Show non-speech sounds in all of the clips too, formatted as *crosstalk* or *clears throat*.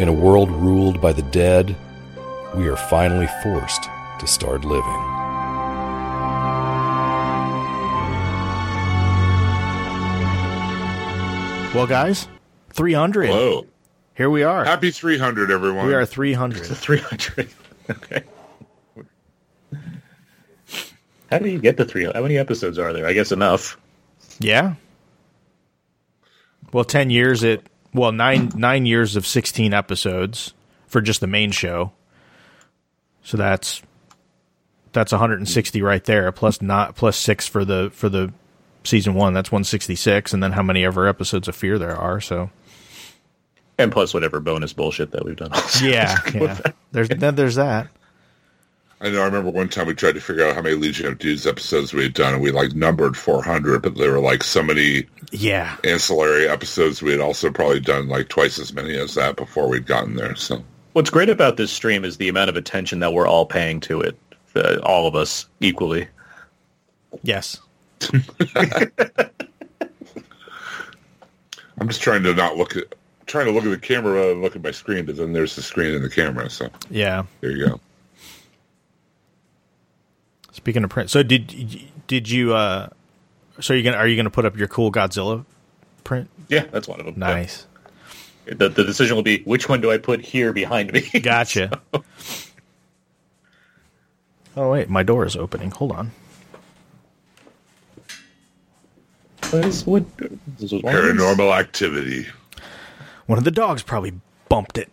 In a world ruled by the dead, we are finally forced to start living. Well, guys, 300. Hello. Here we are. Happy 300, everyone. We are 300. 300. *laughs* okay. How do you get to 300? How many episodes are there? I guess enough. Yeah. Well, 10 years it well, 9 9 years of 16 episodes for just the main show. So that's that's 160 right there plus not plus 6 for the for the season 1. That's 166 and then how many ever episodes of Fear there are, so And plus whatever bonus bullshit that we've done. yeah, yeah. *laughs* There's then there's that. I know. I remember one time we tried to figure out how many Legion of Dudes episodes we had done, and we like numbered 400, but there were like so many Yeah. ancillary episodes. We had also probably done like twice as many as that before we'd gotten there. So What's great about this stream is the amount of attention that we're all paying to it. Uh, all of us equally. Yes. *laughs* I'm just trying to not look at trying to look at the camera rather than look at my screen, but then there's the screen and the camera. So Yeah. there you go. Speaking of print, so did did you? uh So you gonna are you gonna put up your cool Godzilla print? Yeah, that's one of them. Nice, The, the decision will be which one do I put here behind me? *laughs* gotcha. Oh wait, my door is opening. Hold on. What is- what- this was one of these? Paranormal activity. One of the dogs probably bumped it.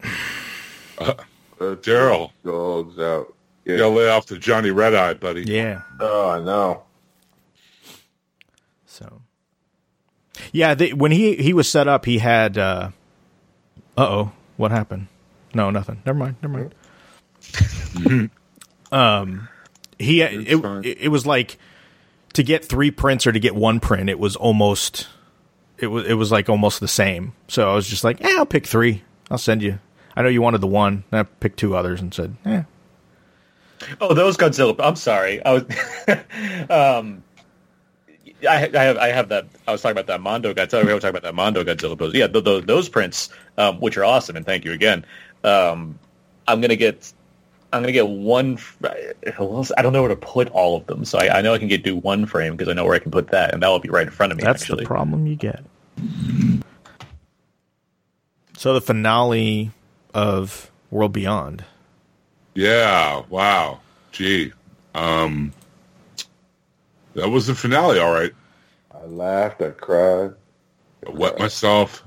Uh, Daryl, Dogs out. You Yeah. gotta lay off the Johnny Red Eye, buddy. Yeah. Oh, I know. So. Yeah, they, when he he was set up, he had. uh oh, what happened? No, nothing. Never mind. Never mind. *laughs* um, he it, it it was like to get three prints or to get one print. It was almost it was it was like almost the same. So I was just like, yeah, I'll pick three. I'll send you. I know you wanted the one. And I picked two others and said, yeah, Oh, those Godzilla. I'm sorry. I was. *laughs* um, I, I have I have that. I was talking about that Mondo Godzilla. We were talking about that Mondo Godzilla pose. Yeah, th- th- those prints, um, which are awesome, and thank you again. Um, I'm gonna get. I'm gonna get one. well, I don't know where to put all of them, so I, I know I can get do one frame because I know where I can put that, and that will be right in front of me. that's actually, the problem you get. So the finale of World Beyond. Yeah. Wow. Gee. Um, that was the finale. All right. I laughed. I cried. I wet myself.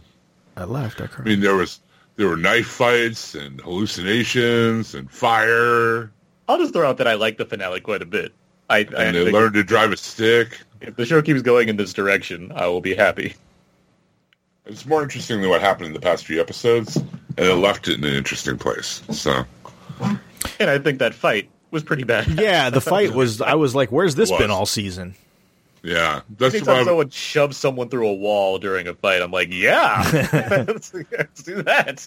I laughed. I cried. I mean, there was there were knife fights and hallucinations and fire, I'll just throw out that I like the finale quite a bit. I, I and they think learned to drive a stick. if the show keeps going in this direction, I will be happy. It's more interesting than what happened in the past few episodes, and it left it in an interesting place. So And I think that fight was pretty bad. yeah, the *laughs* fight was. I was like, "Where's this Was. been all season?" yeah, that's Anytime why. someone shoves someone through a wall during a fight, I'm like, yeah, let's, *laughs* let's do that.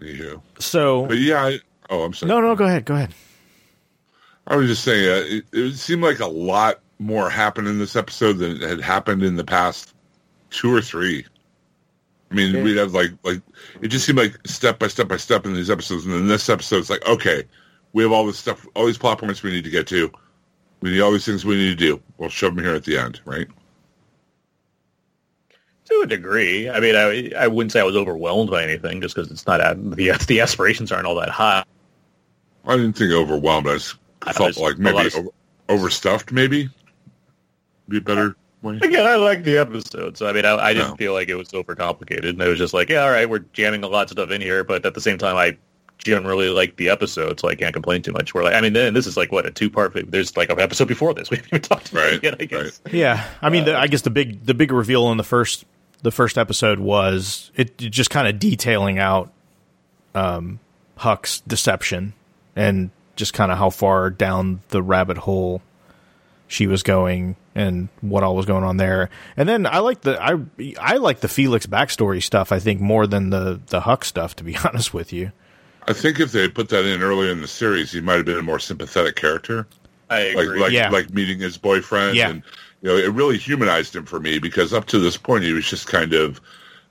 Yeah. So But yeah, I, oh, I'm sorry. no, no, go ahead, go ahead. I was just saying, uh, it, it seemed like a lot more happened in this episode than had happened in the past two or three. I mean, we'd have like like it just seemed like step by step by step in these episodes, and then this episode's like, okay, we have all this stuff, all these plot points we need to get to. We need all these things we need to do. We'll shove them here at the end, right? To a degree, I mean, I I wouldn't say I was overwhelmed by anything, just because it's not the the aspirations aren't all that high. I didn't think overwhelmed. I just I felt like maybe of- over, overstuffed. Maybe be better way. Again, I like the episode, so I mean, I, I didn't No. feel like it was overcomplicated. And it was just like, yeah, all right, we're jamming a lot of stuff in here, but at the same time, I generally like the episode, so I can't complain too much. We're like, I mean, then this is like what a two part. There's like an episode before this. *laughs* We haven't even talked about Right, it yet. I guess. Yeah, I mean, the, I guess the big the big reveal in the first the first episode was it it just kind of detailing out um, Huck's deception and just kind of how far down the rabbit hole she was going and what all was going on there. And then I like the I I like the Felix backstory stuff. I think more than the the Huck stuff. To be *laughs* honest with you, I think if they had put that in earlier in the series, he might have been a more sympathetic character. I like agree. like Yeah. like meeting his boyfriend Yeah. and you know it really humanized him for me because up to this point he was just kind of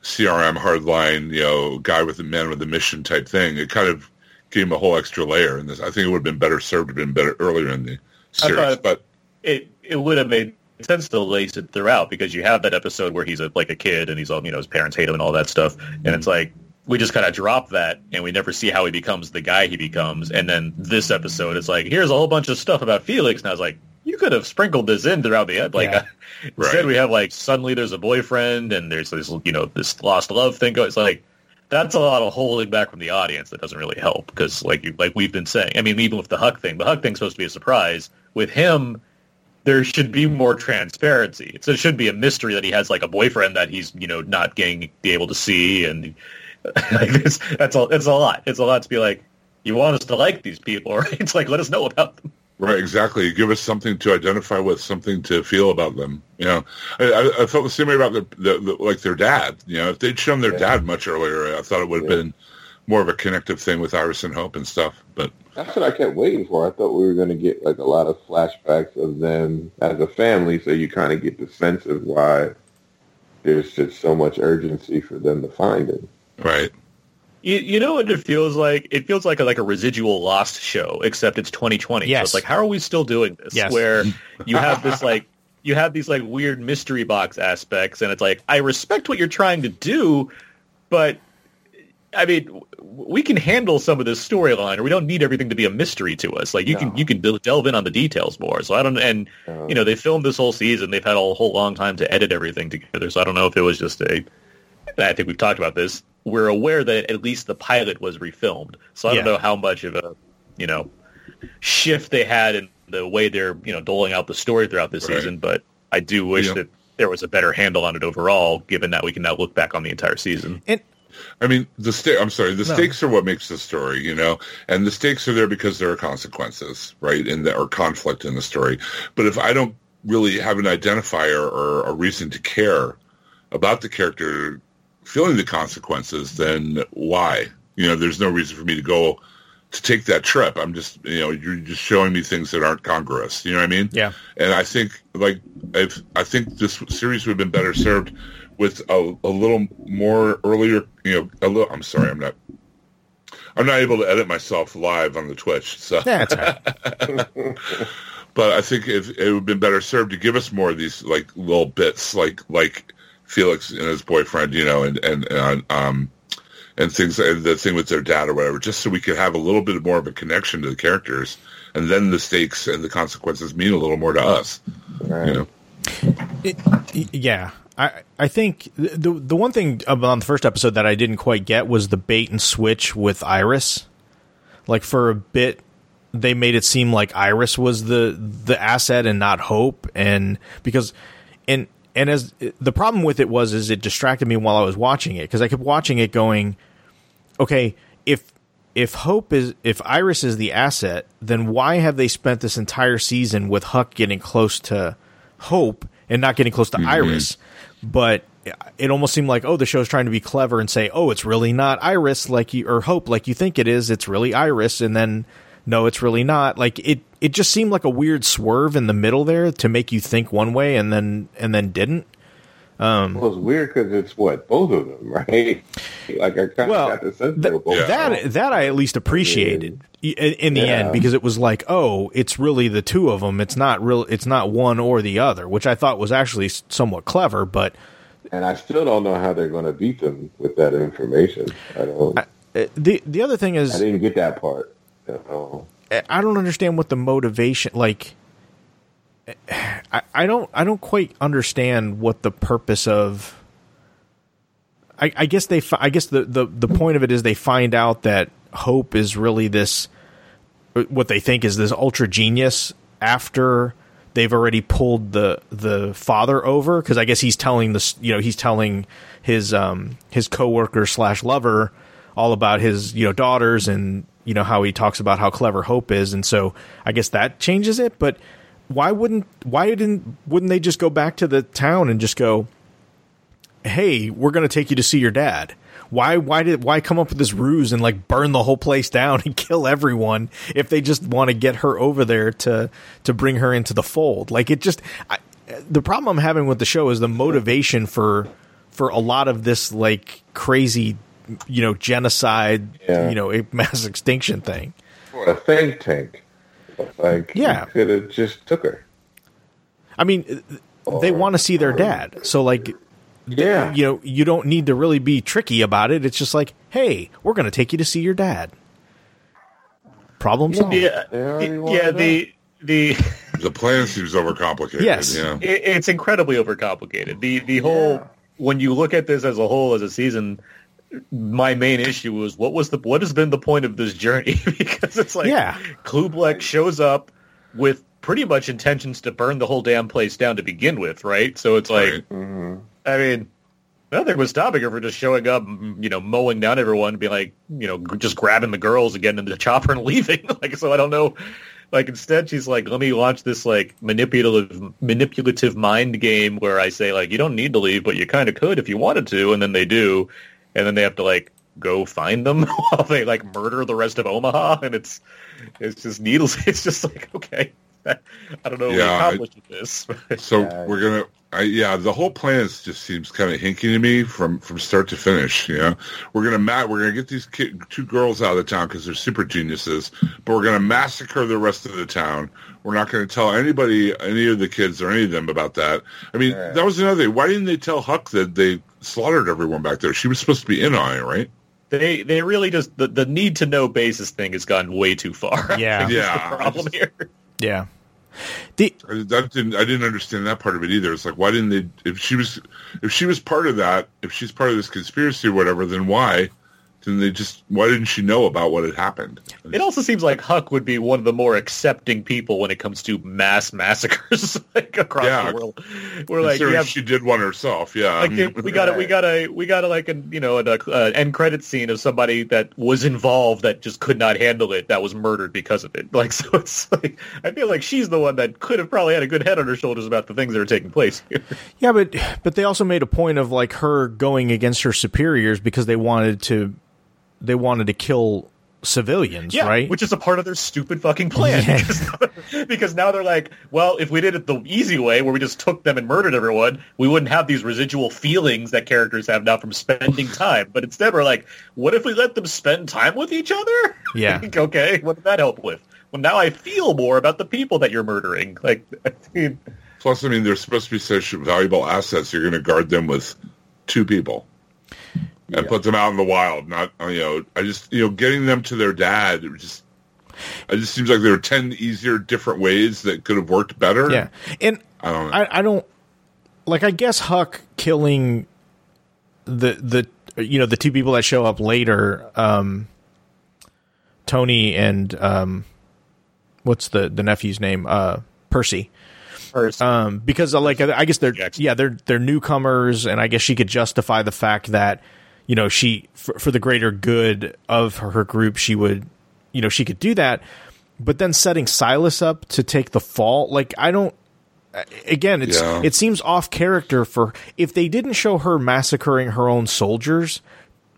CRM hardline you know guy with a man with a mission type thing it kind of gave him a whole extra layer in this I think it would have been better served to have been better earlier in the series thought- but it it would have made sense to lace it throughout because you have that episode where he's a, like a kid and he's all you know his parents hate him and all that stuff and it's like we just kind of drop that and we never see how he becomes the guy he becomes and then this episode is like here's a whole bunch of stuff about Felix and I was like you could have sprinkled this in throughout the ep- like Yeah. *laughs* instead Right. we have like suddenly there's a boyfriend and there's this you know this lost love thing go it's like that's a lot of holding back from the audience that doesn't really help because like you like we've been saying I mean even with the Huck thing the Huck thing's supposed to be a surprise with him there should be more transparency. So it should be a mystery that he has like a boyfriend that he's you know not getting be able to see, and *laughs* like this, that's all. It's a lot. It's a lot to be like. You want us to like these people, *laughs* right? It's like let us know about them. Right, exactly. Give us something to identify with, something to feel about them. You know, I, I, I felt the same way about the, the, the like their dad. You know, if they'd shown their Yeah. dad much earlier, I thought it would have Yeah. been more of a connective thing with Iris and Hope and stuff. But That's what I kept waiting for. I thought we were going to get like a lot of flashbacks of them as a family, so you kind of get the sense of why there's just so much urgency for them to find him. right, You, you know what it feels like? It feels like a, like a residual Lost show, except it's 2020. So Yes. it's like, how are we still doing this? Yes. Where *laughs* you have this like you have these like weird mystery box aspects, and it's like I respect what you're trying to do, but I mean, we can handle some of this storyline, or we don't need everything to be a mystery to us. Like you can you can delve in on the details more. So I don't, and Um, you know, they filmed this whole season. They've had a whole long time to edit everything together. So I don't know if it was just a. I think we've talked about this. We're aware that at least the pilot was refilmed. So I don't Yeah. know how much of a you know shift they had in the way they're you know doling out the story throughout this Right. season. But I do wish Yeah. that there was a better handle on it overall, given that we can now look back on the entire season. and I mean, the sta- I'm sorry, the No. stakes are what makes the story, you know, and the stakes are there because there are consequences, right, and there are conflict in the story. But if I don't really have an identifier or a reason to care about the character feeling the consequences, then why? You know, there's no reason for me to go to take that trip. I'm just, you know, you're just showing me things that aren't congruous. You know what I mean? Yeah. And I think, like, if I think this series would have been better served with a, a little more earlier, you know, a little. I'm sorry, I'm not. I'm not able to edit myself live on the Twitch, so. yeah, that's all right. *laughs* But I think if it would have been better served to give us more of these like little bits, like like Felix and his boyfriend, you know, and and, and um and things and the thing with their dad or whatever, just so we could have a little bit more of a connection to the characters, and then the stakes and the consequences mean a little more to us. Right. You know, It- yeah, I I think the the one thing on the first episode that I didn't quite get was the bait and switch with Iris. Like for a bit, they made it seem like Iris was the the asset and not Hope, and because and and as the problem with it was is it distracted me while I was watching it because I kept watching it going, okay, if if Hope is if Iris is the asset, then why have they spent this entire season with Huck getting close to Hope and not getting close to mm-hmm. Iris? But it almost seemed like oh, the show's trying to be clever and say oh, it's really not Iris like you or Hope like you think it is. It's really Iris, and then no, it's really not. Like it it just seemed like a weird swerve in the middle there to make you think one way and then and then didn't. Well, it's weird because it's what both of them, *laughs* right? Like I kind of Well, got the sense th- they were both Yeah. that that I at least appreciated in, in the Yeah. end because it was like, oh, it's really the two of them. It's not real. It's not one or the other, which I thought was actually somewhat clever. But And I still don't know how they're going to beat them with that information. I don't. I, uh, the the other thing is, I didn't get that part. I don't understand what the motivation like. *sighs* I, I don't I don't quite understand what the purpose of. I, I guess they I guess the, the the point of it is they find out that Hope is really this what they think is this ultra genius after they've already pulled the the father over because I guess he's telling this you know he's telling his um his coworker slash lover all about his you know daughters and you know how he talks about how clever Hope is and so I guess that changes it but why wouldn't why didn't wouldn't they just go back to the town and just go hey we're going to take you to see your dad why why did why come up with this ruse and like burn the whole place down *laughs* and kill everyone if they just want to get her over there to to bring her into the fold like it just I, the problem i'm having with the show is the motivation for for a lot of this like crazy you know genocide Yeah. you know a *laughs* mass extinction thing For a think tank. Like, Yeah. could have just took her. i mean they want to see their dad so like Yeah. you know you don't need to really be tricky about it it's just like hey we're going to take you to see your dad problem solved Yeah, They yeah. The the The plan seems overcomplicated. Yes. Yeah. it, it's incredibly overcomplicated. The the whole when you look at this as a whole as a season, my main issue was what was the what has been the point of this journey *laughs* because it's like Yeah. Kublek shows up with pretty much intentions to burn the whole damn place down to begin with, right? So it's like Right. I mean, nothing was stopping her from just showing up, you know, mowing down everyone, and be like, you know, g- just grabbing the girls and getting in the *laughs* chopper and leaving. *laughs* like, so I don't know. Like, instead, she's like, let me launch this like manipulative, manipulative mind game where I say like, you don't need to leave, but you kind of could if you wanted to, and then they do, and then they have to like go find them *laughs* while they like murder the rest of Omaha, and it's it's just needles. *laughs* It's just like okay. *laughs* I don't know. Yeah, I- Yeah, we accomplished this. So Yeah. we're gonna, I, yeah, the whole plan is, just seems kind of hinky to me from from start to finish. You know, we're gonna ma- we're gonna get these kid, two girls out of the town because they're super geniuses, but we're gonna massacre the rest of the town. We're not gonna tell anybody, any of the kids or any of them about that. I mean, Yeah. that was another thing. Why didn't they tell Huck that they slaughtered everyone back there? She was supposed to be in on it, right? They they really just the, the need to know basis thing has gone way too far. *laughs* Yeah. Yeah, the problem just- here. yeah the I, that didn't I didn't understand that part of it either. It's like why didn't they if she was if she was part of that, if she's part of this conspiracy or whatever, then why didn't they just why didn't she know about what had happened? It also seems like Huck would be one of the more accepting people when it comes to mass massacres *laughs* like across Yeah. the world. We're like, yeah, she did one herself, yeah. like if we got a, we got a we got a like a you know an uh, end credit scene of somebody that was involved that just could not handle it that was murdered because of it. *laughs* Like so, it's like I feel like she's the one that could have probably had a good head on her shoulders about the things that are taking place here. Yeah, but but they also made a point of like her going against her superiors because they wanted to they wanted to kill civilians, Yeah, right? which is a part of their stupid fucking plan. Because, now, because now they're like, well, if we did it the easy way, where we just took them and murdered everyone, we wouldn't have these residual feelings that characters have now from spending time. But instead, we're like, what if we let them spend time with each other? Yeah. *laughs* Like, okay, what did that help with? Well, now I feel more about the people that you're murdering. Like, *laughs* I mean, Plus, I mean, they're supposed to be such valuable assets. You're going to guard them with two people and put them out in the wild. Not you know, I just you know, getting them to their dad. It just it just seems like there are ten easier, different ways that could have worked better. yeah, and I don't know. I, I don't like. I guess Huck killing the the you know the two people that show up later, um, Tony and um, what's the the nephew's name? Uh, Percy. first, um, because uh, like I guess they're yeah they're they're newcomers, and I guess she could justify the fact that you know she for, for the greater good of her, her group she would you know she could do that, but then setting Silas up to take the fall like I don't. Again, it's Yeah. it seems off character for if they didn't show her massacring her own soldiers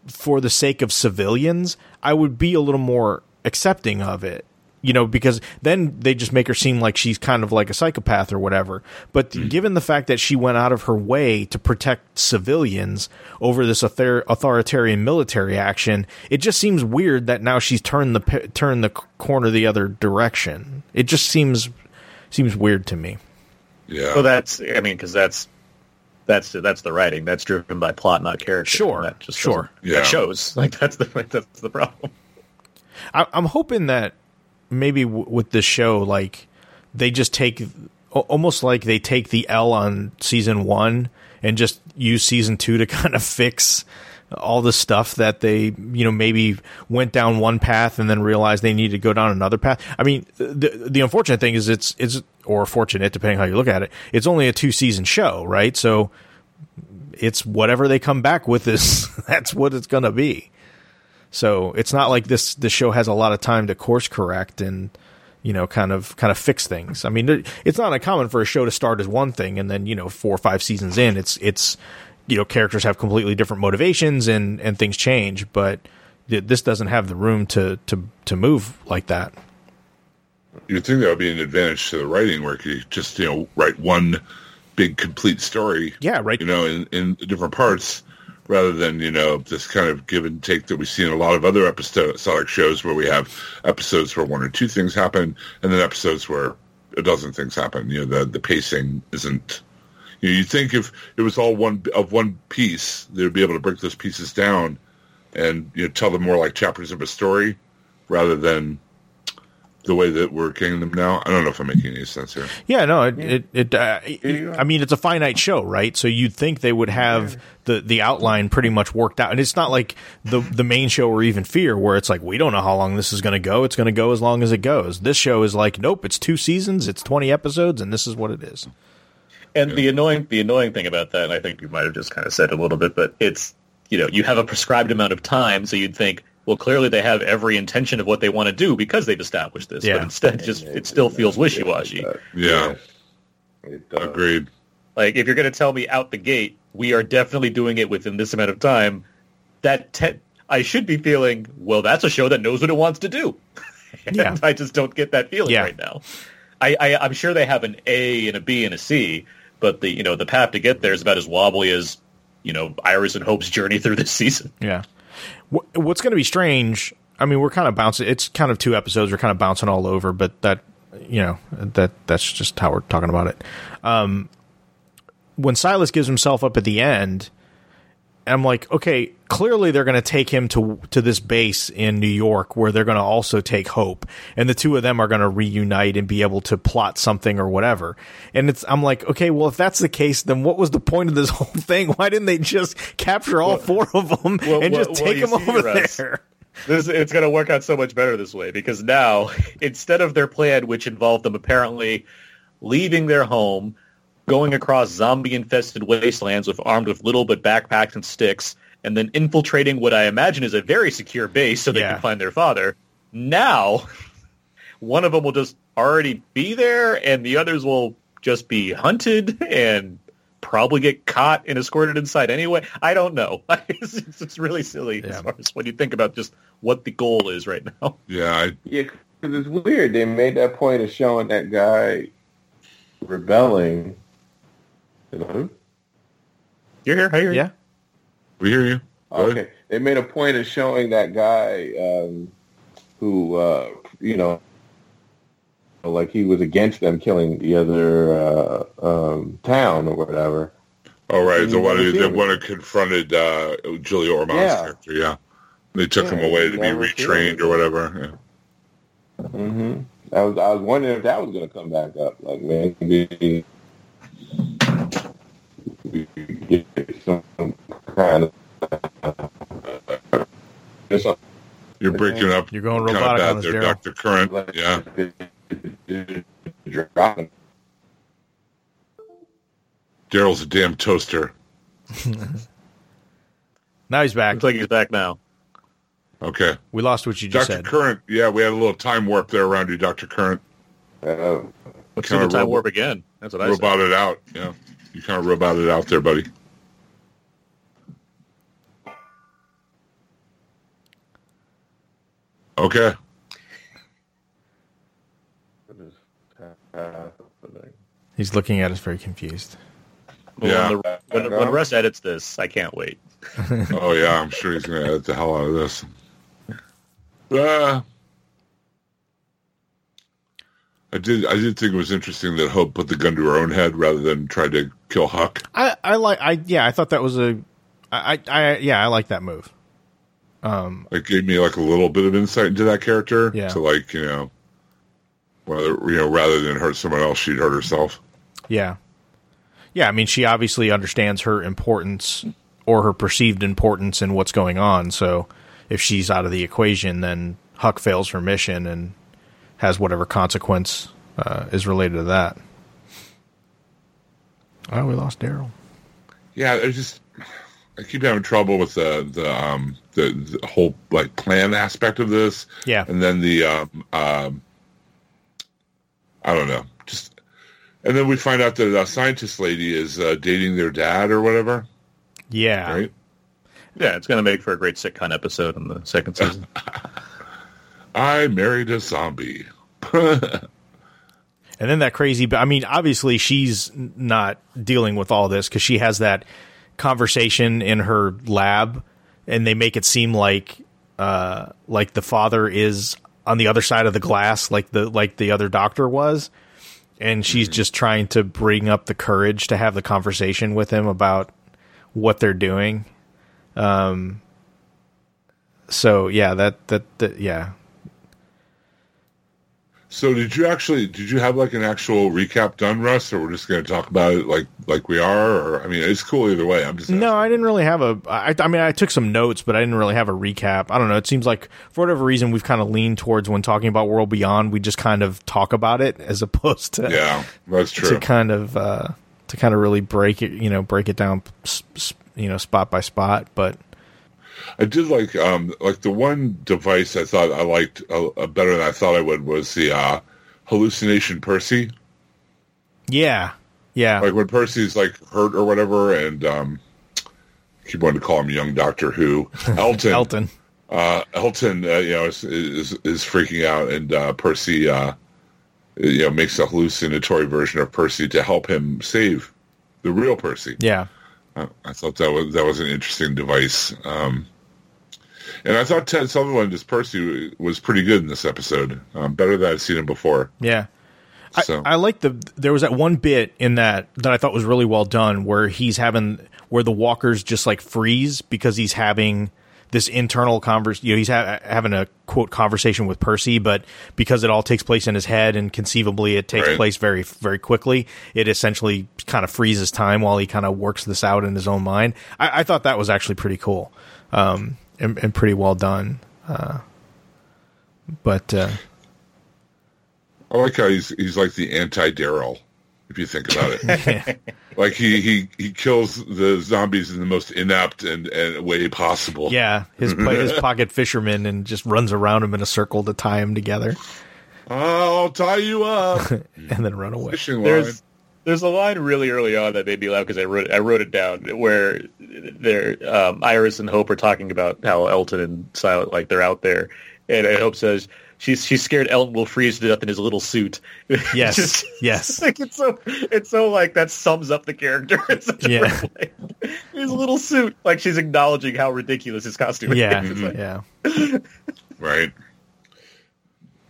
for the sake of civilians, I would be a little more accepting of it. You know, because then they just make her seem like she's kind of like a psychopath or whatever. But mm. given the fact that she went out of her way to protect civilians over this author- authoritarian military action, it just seems weird that now she's turned the turned the corner the other direction. It just seems seems weird to me. yeah. so that's I mean, because that's that's that's the writing. That's driven by plot, not character. Sure, that just sure. Yeah. That shows *laughs* like that's the that's the problem. I, I'm hoping that maybe w- with this show, like they just take almost like they take the L on season one and just use season two to *laughs* kind of fix all the stuff that they you know maybe went down one path and then realized they needed to go down another path. I mean, the the unfortunate thing is it's it's or fortunate depending how you look at it. It's only a two season show, right? So it's whatever they come back with is *laughs* that's what it's going to be. So it's not like this this show has a lot of time to course correct and you know kind of kind of fix things. I mean, it's not uncommon for a show to start as one thing and then you know four or five seasons in, it's it's you know characters have completely different motivations and and things change, but this doesn't have the room to to to move like that. You'd think that would be an advantage to the writing, where you just you know write one big complete story. Yeah, right. You know, in in different parts, rather than you know this kind of give and take that we see in a lot of other episodic shows where we have episodes where one or two things happen, and then episodes where a dozen things happen. You know, the the pacing isn't you know, you think if it was all one of one piece, they'd be able to break those pieces down and you know tell them more like chapters of a story rather than the way that we're getting them now. I don't know if I'm making any sense here. Yeah, no, it, it, it uh, I mean, it's a finite show, right? So you'd think they would have the, the outline pretty much worked out. And it's not like the, the main show or even Fear where it's like, we don't know how long this is going to go. It's going to go as long as it goes. This show is like, nope, it's two seasons, it's 20 episodes, and this is what it is. And yeah. the annoying the annoying thing about that, and I think you might have just kind of said a little bit, but it's you know you have a prescribed amount of time, so you'd think, well, clearly they have every intention of what they want to do because they've established this, yeah. but instead, just it still feels wishy washy. Yeah, agreed. Like if you're going to tell me out the gate, we are definitely doing it within this amount of time, that te- I should be feeling, well, that's a show that knows what it wants to do. and *laughs* yeah. I just don't get that feeling yeah. right now. I, I, I'm sure they have an A and a B and a C, but the you know the path to get there is about as wobbly as you know Iris and Hope's journey through this season. Yeah. What's going to be strange? I mean, we're kind of bouncing. It's kind of two episodes. We're kind of bouncing all over, but that you know that that's just how we're talking about it. Um, when Silas gives himself up at the end, I'm like, okay, clearly they're going to take him to to this base in New York where they're going to also take Hope, and the two of them are going to reunite and be able to plot something or whatever. And it's I'm like, okay, well if that's the case, then what was the point of this *laughs* whole thing? Why didn't they just capture all well, four of them well, and well, just take them over there? This, it's going to work out so much better this way because now *laughs* instead of their plan, which involved them apparently leaving their home going across zombie-infested wastelands with armed with little but backpacks and sticks, and then infiltrating what I imagine is a very secure base so they yeah. can find their father. Now, one of them will just already be there, and the others will just be hunted and probably get caught and escorted inside anyway. I don't know. *laughs* it's, it's really silly yeah. as far as when you think about just what the goal is right now. *laughs* Yeah, I... yeah, because it's weird. They made that point of showing that guy rebelling Hello? You're here. I hear you. Yeah. We hear you. Go okay. Ahead. They made a point of showing that guy um, who, uh, you know, like he was against them killing the other uh, um, town or whatever. Oh, right. The one, who, the one who confronted uh, Julia Ormond's yeah. character, yeah. They took yeah, him away to be retrained or whatever. Yeah. Mm-hmm. I was I was wondering if that was going to come back up. Like maybe get some kind of. You're breaking up. You're going robotic on us, there, Doctor Current. Yeah. Daryl's a damn toaster. *laughs* now he's back. Looks like he's back now. Okay. We lost what you just Dr. said. Dr. Current, yeah, we had a little time warp there around you, Dr. Current. Uh, Let's see the time warp again. That's what I said. robot said. it out. Yeah. You kind of robot it out there, buddy. Okay. He's looking at us very confused. Well, yeah. When, the, when, when, Russ edits this, I can't wait. oh yeah, I'm sure he's going to edit the hell out of this. Uh, I did. I did think it was interesting that Hope put the gun to her own head rather than try to kill Huck. I, I like. I yeah. I thought that was a. I, I yeah. I like that move. Um, it gave me like a little bit of insight into that character. Yeah. To like you know, whether you know rather than hurt someone else, she'd hurt herself. Yeah. Yeah. I mean, she obviously understands her importance or her perceived importance in what's going on. So if she's out of the equation, then Huck fails her mission and has whatever consequence uh, is related to that. Oh, we lost Daryl. Yeah, I just I keep having trouble with the the um the, the whole like plan aspect of this. Yeah. and then the um um I don't know, just and then we find out that a scientist lady is uh, dating their dad or whatever, Yeah. right? Yeah, it's going to make for a great sitcom episode in the second season. *laughs* I married a zombie. *laughs* And then that crazy, I mean, obviously she's not dealing with all this because she has that conversation in her lab, and they make it seem like, uh, like the father is on the other side of the glass, like the like the other doctor was, and she's just trying to bring up the courage to have the conversation with him about what they're doing. Um. So yeah, that that, that yeah, So did you actually did you have like an actual recap done, Russ, or we're just going to talk about it like like we are? Or I mean, it's cool either way. I'm just No, I didn't really have a. I, I mean, I took some notes, but I didn't really have a recap. I don't know. It seems like for whatever reason, we've kind of leaned towards when talking about World Beyond, we just kind of talk about it as opposed to yeah, that's true. to kind of uh, to kind of really break it. You know, break it down. You know, spot by spot. But I did like um like the one device I thought I liked uh, uh, better than I thought I would was the uh, hallucination Percy. yeah, yeah, Like when Percy's like hurt or whatever, and um, I keep wanting to call him young Doctor Who. *laughs* Elton, Elton. uh, Elton, uh, you know, is, is is freaking out, and uh, Percy, uh, you know, makes a hallucinatory version of Percy to help him save the real Percy. Yeah, I, I thought that was that was an interesting device. Um, and I thought Ted Sutherland as Percy was pretty good in this episode, um, better than I'd seen him before. yeah. I, So I like the there was that one bit in that that I thought was really well done where he's having where the walkers just like freeze because he's having this internal convers you know he's ha- having a quote conversation with Percy but because it all takes place in his head and conceivably it takes Right. place very very quickly it essentially kind of freezes time while he kind of works this out in his own mind I, I thought that was actually pretty cool um and, and pretty well done uh but uh I like how he's he's like the anti Daryl, if you think about it. *laughs* like he, he he kills the zombies in the most inept and, and way possible. Yeah, his *laughs* his pocket fisherman and just runs around him in a circle to tie him together I'll tie you up. *laughs* and then run away. Fishing line. There's there's a line really early on that made me laugh because I wrote I wrote it down where they're um, Iris and Hope are talking about how Elton and Silas like they're out there, and, and Hope says she's she's scared Elton will freeze to death in his little suit. *laughs* Yes, just- yes. *laughs* like it's so it's so like that sums up the character in such a Yeah. *laughs* great way. His little suit, like she's acknowledging how ridiculous his costume Yeah, is. Like, yeah, right.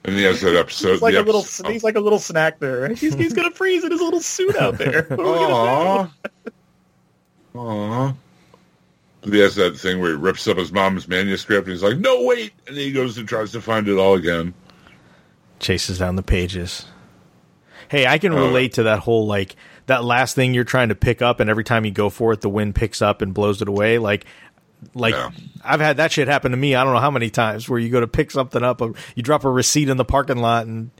And he has that episode. He's like a little episode- he's like a little snack there. Right? *laughs* He's he's gonna freeze in his little suit out there. *laughs* What are we gonna do? Aww. Aww. He has that thing where he rips up his mom's manuscript and he's like, no, wait. And then he goes and tries to find it all again. chases down the pages. Hey, I can Oh. relate to that whole like that last thing you're trying to pick up, and every time you go for it, the wind picks up and blows it away. Like, like Yeah. I've had that shit happen to me. I don't know how many times where you go to pick something up, you drop a receipt in the parking lot, and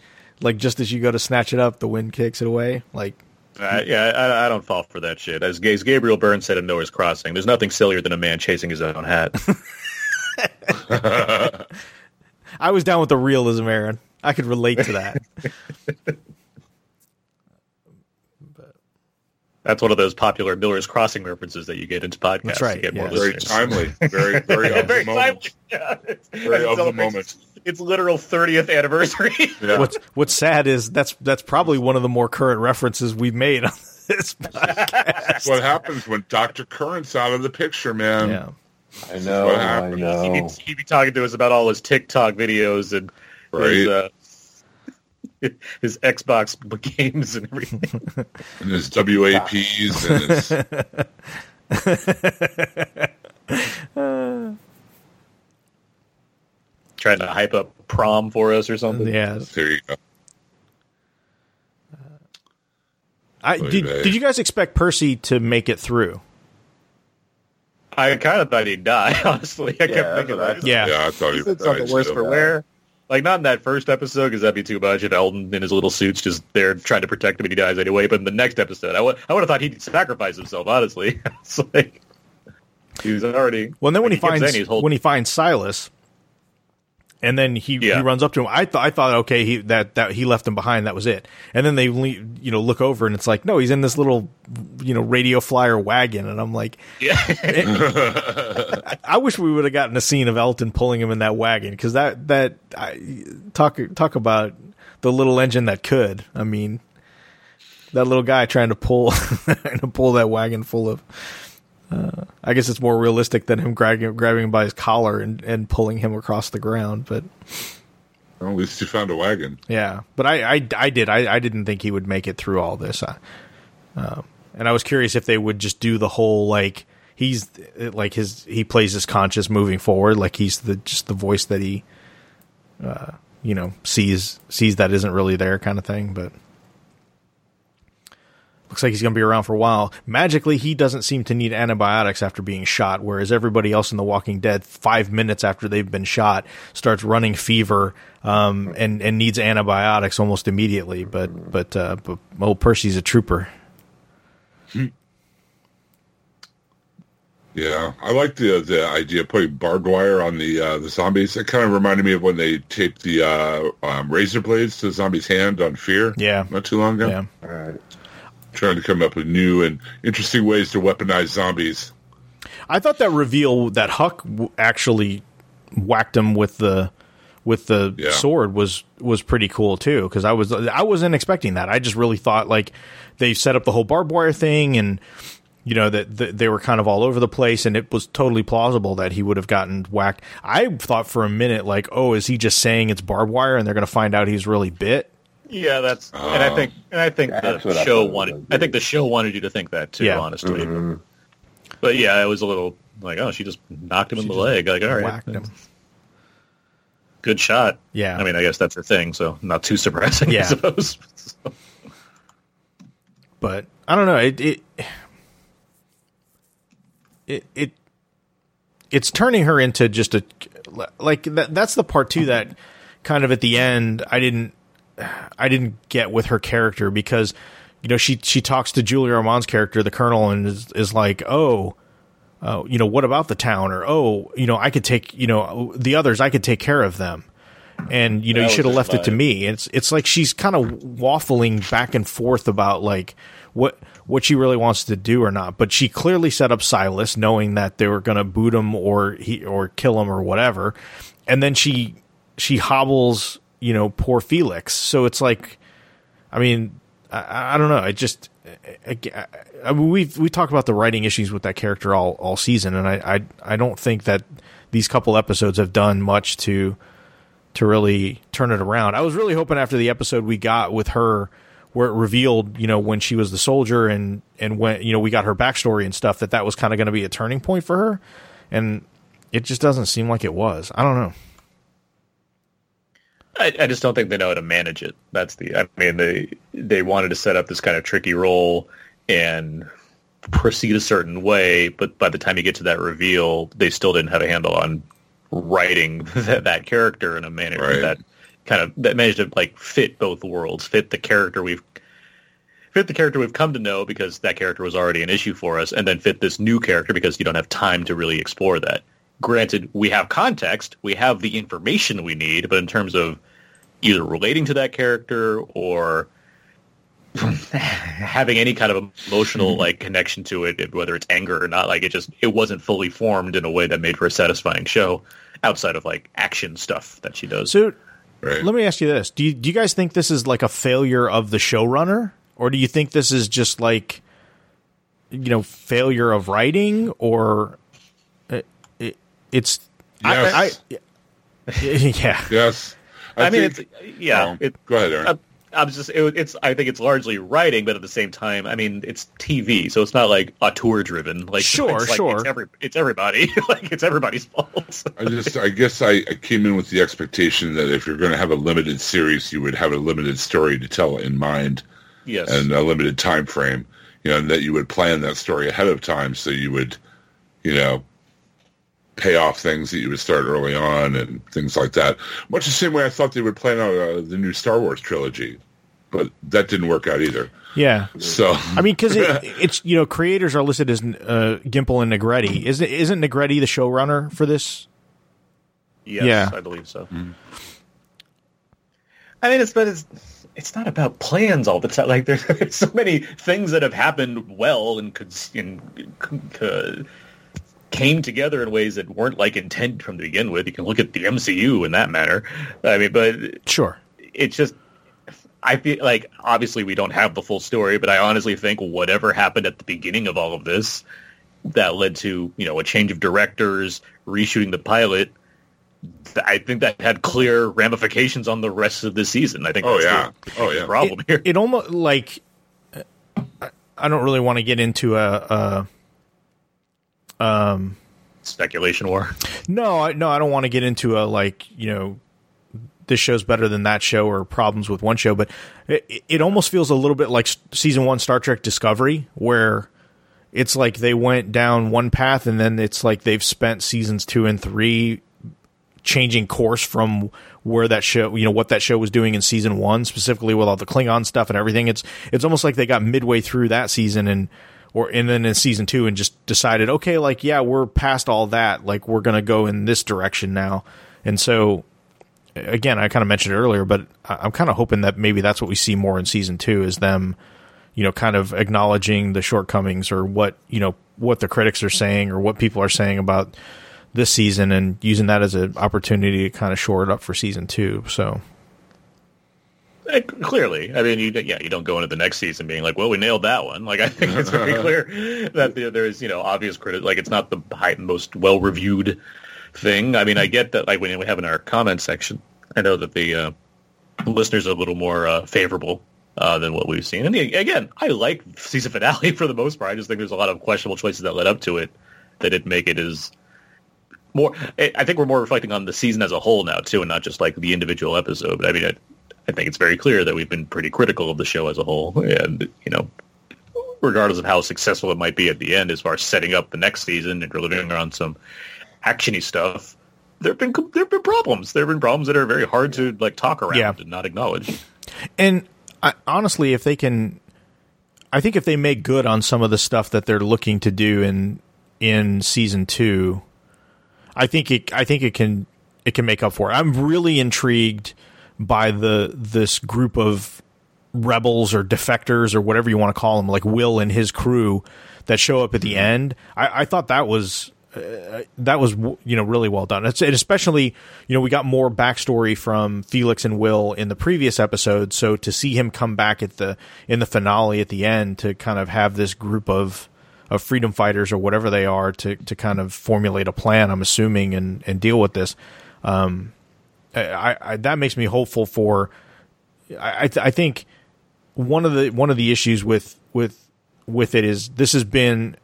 like just as you go to snatch it up, the wind kicks it away. Like, Uh, yeah, I, I don't fall for that shit. As, as Gabriel Byrne said in Noah's Crossing, there's nothing sillier than a man chasing his own hat. *laughs* I was down with the realism, Aaron. I could relate to that. *laughs* That's one of those popular Miller's Crossing references that you get into podcasts. That's right, To get more yeah. Very listeners. timely. Very, *laughs* very of Very the moment. timely. Yeah, it's, Very of the moment. Its literal 30th anniversary. *laughs* Yeah. What's What's sad is that's that's probably one of the more current references we've made on *laughs* this. That's what happens when Dr. Current's out of the picture, man. yeah. I know, what I happened. he'd, know. be, he'd be talking to us about all his TikTok videos and his, Right. uh, *laughs* his Xbox games and everything. *laughs* And his WAPs and his... *laughs* Trying to hype up prom for us or something. Yeah. There you go. Uh, I, did, did you guys expect Percy to make it through? I kind of thought he'd die. Honestly, I Yeah, kept thinking that's that. Yeah. Yeah, I thought he It's was not the worse for wear. Like not in that first episode because that'd be too much. If Elton in his little suits just there trying to protect him and he dies anyway. But in the next episode, I would I would have thought he'd sacrifice himself. Honestly, *laughs* it's like he was already. Well, and then when like, he kept finds he's when he finds Silas, and then he, he runs up to him. I thought I thought okay he that that he left him behind. That was it. And then they you know look over and it's like no, he's in this little you know radio flyer wagon, and I'm like, yeah. *laughs* I, I wish we would have gotten a scene of Elton pulling him in that wagon because that that I, talk talk about the little engine that could. I mean, that little guy trying to pull *laughs* trying to pull that wagon full of. Uh, I guess it's more realistic than him grabbing grabbing him by his collar and, and pulling him across the ground. But Well, at least you found a wagon. yeah, but I I, I did I, I didn't think he would make it through all this. I, um, and I was curious if they would just do the whole like he's like his he plays his conscious moving forward, like he's the just the voice that he, uh, you know, sees sees that isn't really there kind of thing. But looks like he's going to be around for a while. Magically, he doesn't seem to need antibiotics after being shot, whereas everybody else in The Walking Dead, five minutes after they've been shot, starts running fever um, and and needs antibiotics almost immediately. But but uh, but old Percy's a trooper. Yeah, I like the the idea of putting barbed wire on the uh, the zombies. It kind of reminded me of when they taped the uh, um, razor blades to the zombie's hand on Fear. Yeah. not too long ago. Yeah. All right. Trying to come up with new and interesting ways to weaponize zombies. I thought that reveal that Huck actually whacked him with the with the Yeah. sword was was pretty cool too because I was I wasn't expecting that. I just really thought like they set up the whole barbed wire thing and you know that, that they were kind of all over the place and it was totally plausible that he would have gotten whacked. I thought for a minute like, oh, is he just saying it's barbed wire and they're going to find out he's really bit? Yeah, that's and I think and I think the what I show wanted. I think the show wanted you to think that too. Yeah. Honestly, Mm-hmm. but yeah, it was a little like, oh, she just knocked him in the leg. Like, all right, him. good shot. Yeah. I mean, I guess that's her thing, so not too surprising. Yeah. I suppose. *laughs* but I don't know. It it it, it it's turning her into just a like that. That's the part too that kind of at the end I didn't I didn't get with her character because you know she she talks to Julia Ormond's character, the Colonel, and is, is like, oh. Uh, you know what about the town? or oh you know i could take you know the others i could take care of them. And you know That you should have left it to me. It's it's like she's kind of waffling back and forth about like what what she really wants to do or not. But she clearly set up Silas knowing that they were going to boot him or he or kill him or whatever. And then she she hobbles you know poor Felix so it's like I mean I, I don't know I just I, I, mean, we we talked about the writing issues with that character all all season and I, I I don't think that these couple episodes have done much to to really turn it around. I was really hoping after the episode we got with her where it revealed, you know, when she was the soldier and and when you know we got her backstory and stuff that that was kind of going to be a turning point for her, and it just doesn't seem like it was. I don't know. I, I just don't think they know how to manage it. That's the. I mean, they they wanted to set up this kind of tricky role and proceed a certain way, but by the time you get to that reveal, they still didn't have a handle on writing *laughs* that, that character in a manner Right. that kind of that managed to like fit both worlds, fit the character we've fit the character we've come to know because that character was already an issue for us, and then fit this new character because you don't have time to really explore that. Granted, we have context, we have the information we need, but in terms of either relating to that character or *laughs* having any kind of emotional mm-hmm. like connection to it, whether it's anger or not, like it just it wasn't fully formed in a way that made for a satisfying show outside of like action stuff that she does. So Right. let me ask you this: Do you, do you guys think this is like a failure of the showrunner, or do you think this is just like you know failure of writing, or it, it, it's Yes. I, I *laughs* yeah yes. I, mean, think- it's yeah. Oh, it, go ahead, Aaron. Uh, I, I'm just it, it's I think it's largely writing, but at the same time, I mean, it's TV, so it's not like auteur driven. Like Sure, it's like, sure. It's, every, it's everybody. *laughs* like it's everybody's fault. *laughs* I just, I guess I, I came in with the expectation that if you're going to have a limited series, you would have a limited story to tell in mind yes. and a limited time frame, you know, and that you would plan that story ahead of time so you would, you know, pay off things that you would start early on and things like that. Much the same way I thought they would plan out uh, the new Star Wars trilogy, but that didn't work out either. Yeah. So I mean, because it, *laughs* it's you know creators are listed as uh, Gimple and Negrete. Isn't isn't Negrete the showrunner for this? Yes, Yeah. I believe so. I mean, it's but it's it's not about plans all the time. Like there's, *laughs* there's so many things that have happened well and could and uh, came together in ways that weren't like intent from the begin with. You can look at the MCU in that manner. I mean, but Sure. it's just I feel like obviously we don't have the full story, but I honestly think whatever happened at the beginning of all of this that led to you know a change of directors, reshooting the pilot. I think that had clear ramifications on the rest of the season. I think. Oh, that's yeah. the, Oh, yeah. problem it, here. it almost like I- I don't really want to get into a, a Um, Speculation war. no, I, no, I don't want to get into a like you know this show's better than that show or problems with one show, but it, it almost feels a little bit like season one Star Trek Discovery, where it's like they went down one path and then it's like they've spent seasons two and three changing course from where that show, you know, what that show was doing in season one, specifically with all the Klingon stuff and everything. It's it's almost like they got midway through that season and or and then in season two and just decided, okay, like yeah, we're past all that, like we're gonna go in this direction now. And so again, I kind of mentioned earlier, but I'm kind of hoping that maybe that's what we see more in season two is them, you know, kind of acknowledging the shortcomings or what you know what the critics are saying or what people are saying about this season and using that as an opportunity to kind of shore it up for season two. So *laughs* Clearly, I mean, you yeah, you don't go into the next season being like, "Well, we nailed that one." Like, I think it's very *laughs* clear that there- there's you know obvious credit. Like, it's not the high, most well reviewed thing. I mean, I get that. Like when we have in our comment section, I know that the uh, listeners are a little more uh, favorable uh, than what we've seen. And the- again, I like season finale *laughs* for the most part. I just think there's a lot of questionable choices that led up to it that didn't make it as more. I I think we're more reflecting on the season as a whole now too, and not just like the individual episode. But I mean, I, think it's very clear that we've been pretty critical of the show as a whole, and you know, regardless of how successful it might be at the end, as far as setting up the next season and delivering on some actiony stuff. There have been there have been problems. There have been problems that are very hard to like talk around Yeah. and not acknowledge. And I, honestly, if they can, I think if they make good on some of the stuff that they're looking to do in in season two, I think it. I think it can. It can make up for it. I'm really intrigued by the this group of rebels or defectors or whatever you want to call them, like Will and his crew that show up at the end. I, I thought that was that was you know really well done. It's, and especially you know we got more backstory from Felix and Will in the previous episode, so to see him come back at the in the finale at the end to kind of have this group of of freedom fighters or whatever they are to to kind of formulate a plan. I'm assuming and and deal with this. Um, I, I that makes me hopeful for. I I, think one of the one of the issues with with with it is this has been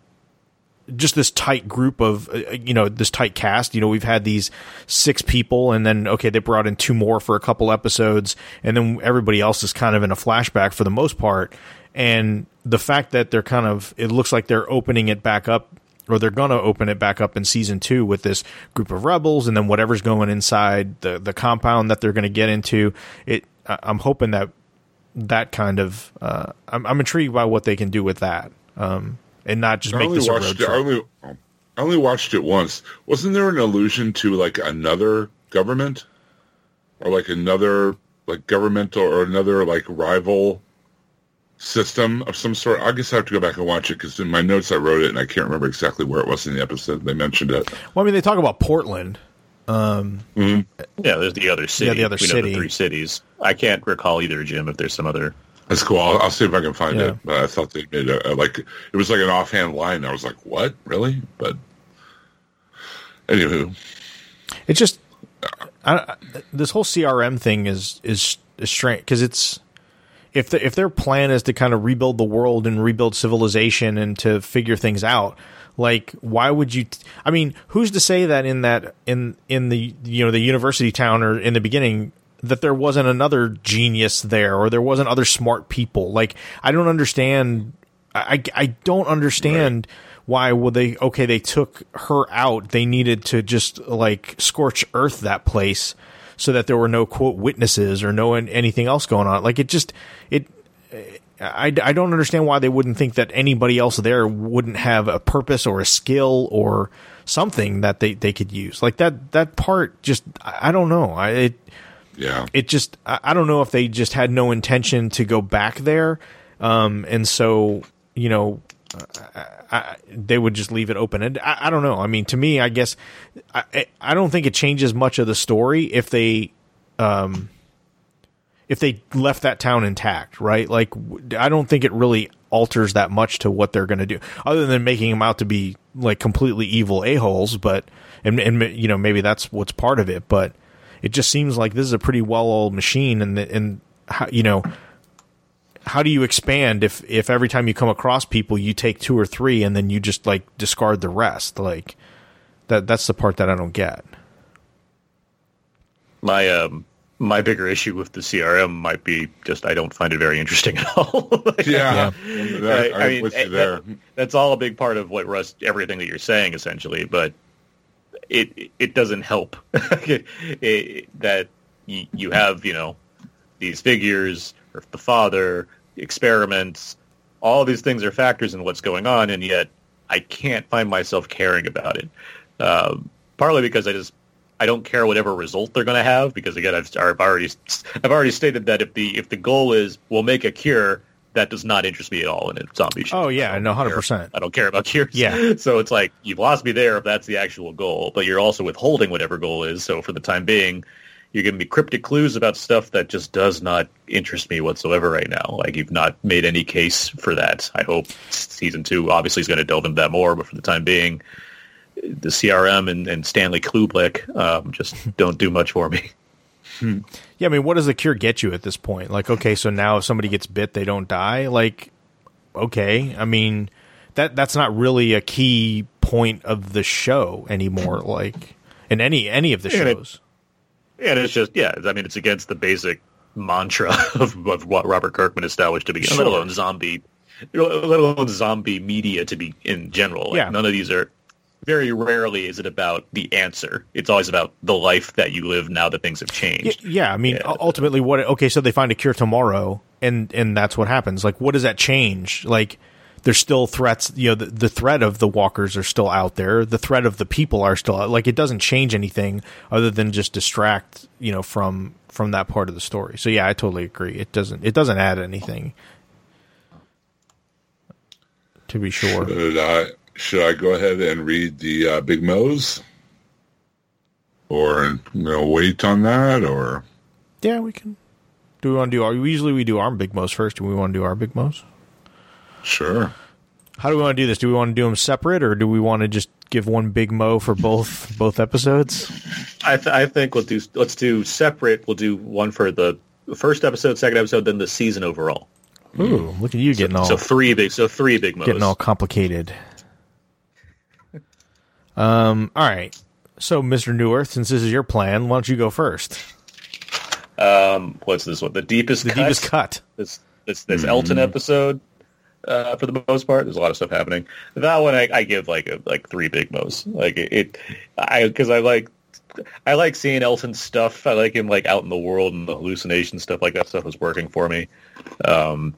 just this tight group of uh, you know this tight cast you know we've had these six people and then okay they brought in two more for a couple episodes and then everybody else is kind of in a flashback for the most part and the fact that they're kind of it looks like they're opening it back up or they're going to open it back up in season 2 with this group of rebels and then whatever's going inside the the compound that they're going to get into it I'm hoping that that kind of uh, I'm, I'm intrigued by what they can do with that um, and not just I make this a road it. I trip. only, I only watched it once. Wasn't there an allusion to like another government, or like another like governmental or another like rival system of some sort? I guess I have to go back and watch it because in my notes I wrote it and I can't remember exactly where it was in the episode. They mentioned it. Well, I mean, they talk about Portland. Um, mm-hmm. Yeah, there's the other city. Yeah, the other we know city. the three cities. I can't recall either, Jim. If there's some other. That's cool. I'll, I'll see if I can find Yeah. it. But I thought they made a, a like it was like an offhand line. I was like, "What, really?" But anywho, It's just I, I, this whole CRM thing is is, is strange because it's if the, if their plan is to kind of rebuild the world and rebuild civilization and to figure things out, like why would you? T- I mean, who's to say that in that in in the you know the university town or in the beginning that there wasn't another genius there or there wasn't other smart people? Like I don't understand. I I don't understand why would they okay they took her out they needed to just like scorch earth that place so that there were no quote witnesses or no anything else going on. Like it just it I, I don't understand why they wouldn't think that anybody else there wouldn't have a purpose or a skill or something that they, they could use. Like that that part just I, don't know. I it Yeah. it just I, I don't know if they just had no intention to go back there. Um and so you know I, I, they would just leave it open. And I, I don't know. I mean to me i guess I, I- don't think it changes much of the story if they um if they left that town intact right? Like I don't think it really alters that much to what they're going to do other than making them out to be like completely evil a-holes but and, and you know maybe that's what's part of it but it just seems like this is a pretty well-oiled machine and the, and how, you know how do you expand if if every time you come across people you take two or three and then you just like discard the rest like that that's the part that I don't get. My um my bigger issue with the CRM might be just I don't find it very interesting *laughs* at all. Like, *laughs* Yeah. I, That- I I'm mean, with you that- there. that's all a big part of what Russ everything that you're saying essentially, but it it doesn't help *laughs* it, that you, you have you know these figures or the father experiments all these things are factors in what's going on and yet i can't find myself caring about it um, partly because i just i don't care whatever result they're going to have because again I've, I've already i've already stated that if the if the goal is we'll make a cure that does not interest me at all in a zombie show Oh yeah, I no, hundred percent. I don't care about cures. Yeah. *laughs* So it's like you've lost me there if that's the actual goal, but you're also withholding whatever goal is. So for the time being, you're giving me cryptic clues about stuff that just does not interest me whatsoever right now. Like you've not made any case for that. I hope season two obviously is going to delve into that more, but for the time being, the CRM and, and Stanley Kubrick um, just *laughs* don't do much for me. Yeah, I mean, what does the cure get you at this point? Like, okay, so now if somebody gets bit, they don't die. Like, okay, I mean, that that's not really a key point of the show anymore. Like, in any any of the Yeah. And it's just, yeah, I mean, it's against the basic mantra *laughs* of, of what Robert Kirkman established to begin, Sure. let alone zombie, let alone zombie media to be in general. Like, Yeah. None of these are, very rarely is it about the answer. It's always about the life that you live now that things have changed. yeah, I mean, Yeah. ultimately, what? Okay, so they find a cure tomorrow, and and that's what happens. Like, what does that change? Like, there's still threats. You know, the, the threat of the walkers are still out there. The threat of the people are still out. Like, it doesn't change anything other than just distract. You know, from from that part of the story. So yeah, I totally agree. It doesn't it doesn't add anything. To be sure. Should I, should I go ahead and read the uh, Big Mo's? Or you know, wait on that? Or Yeah, we can. Do we want to do our? Usually we do our big most first. Do we want to do our big most? Sure. How do we want to do this? Do we want to do them separate, or do we want to just give one big mo for both both episodes? I, th- I think we'll do, let's do separate. We'll do one for the first episode, second episode, then the season overall. Ooh, look at you getting all So three big, so three big modes. getting all complicated. Um. All right. So, Mister Neuwirth, since this is your plan, why don't you go first? Um, what's this one? The deepest The cut. deepest cut. This this this Elton episode. Uh, for the most part, there's a lot of stuff happening. That one, I, I give like a, like three big mo's. Like it, it I because I like I like seeing Elton's stuff. I like him like out in the world and the hallucination stuff like that stuff was working for me. Um,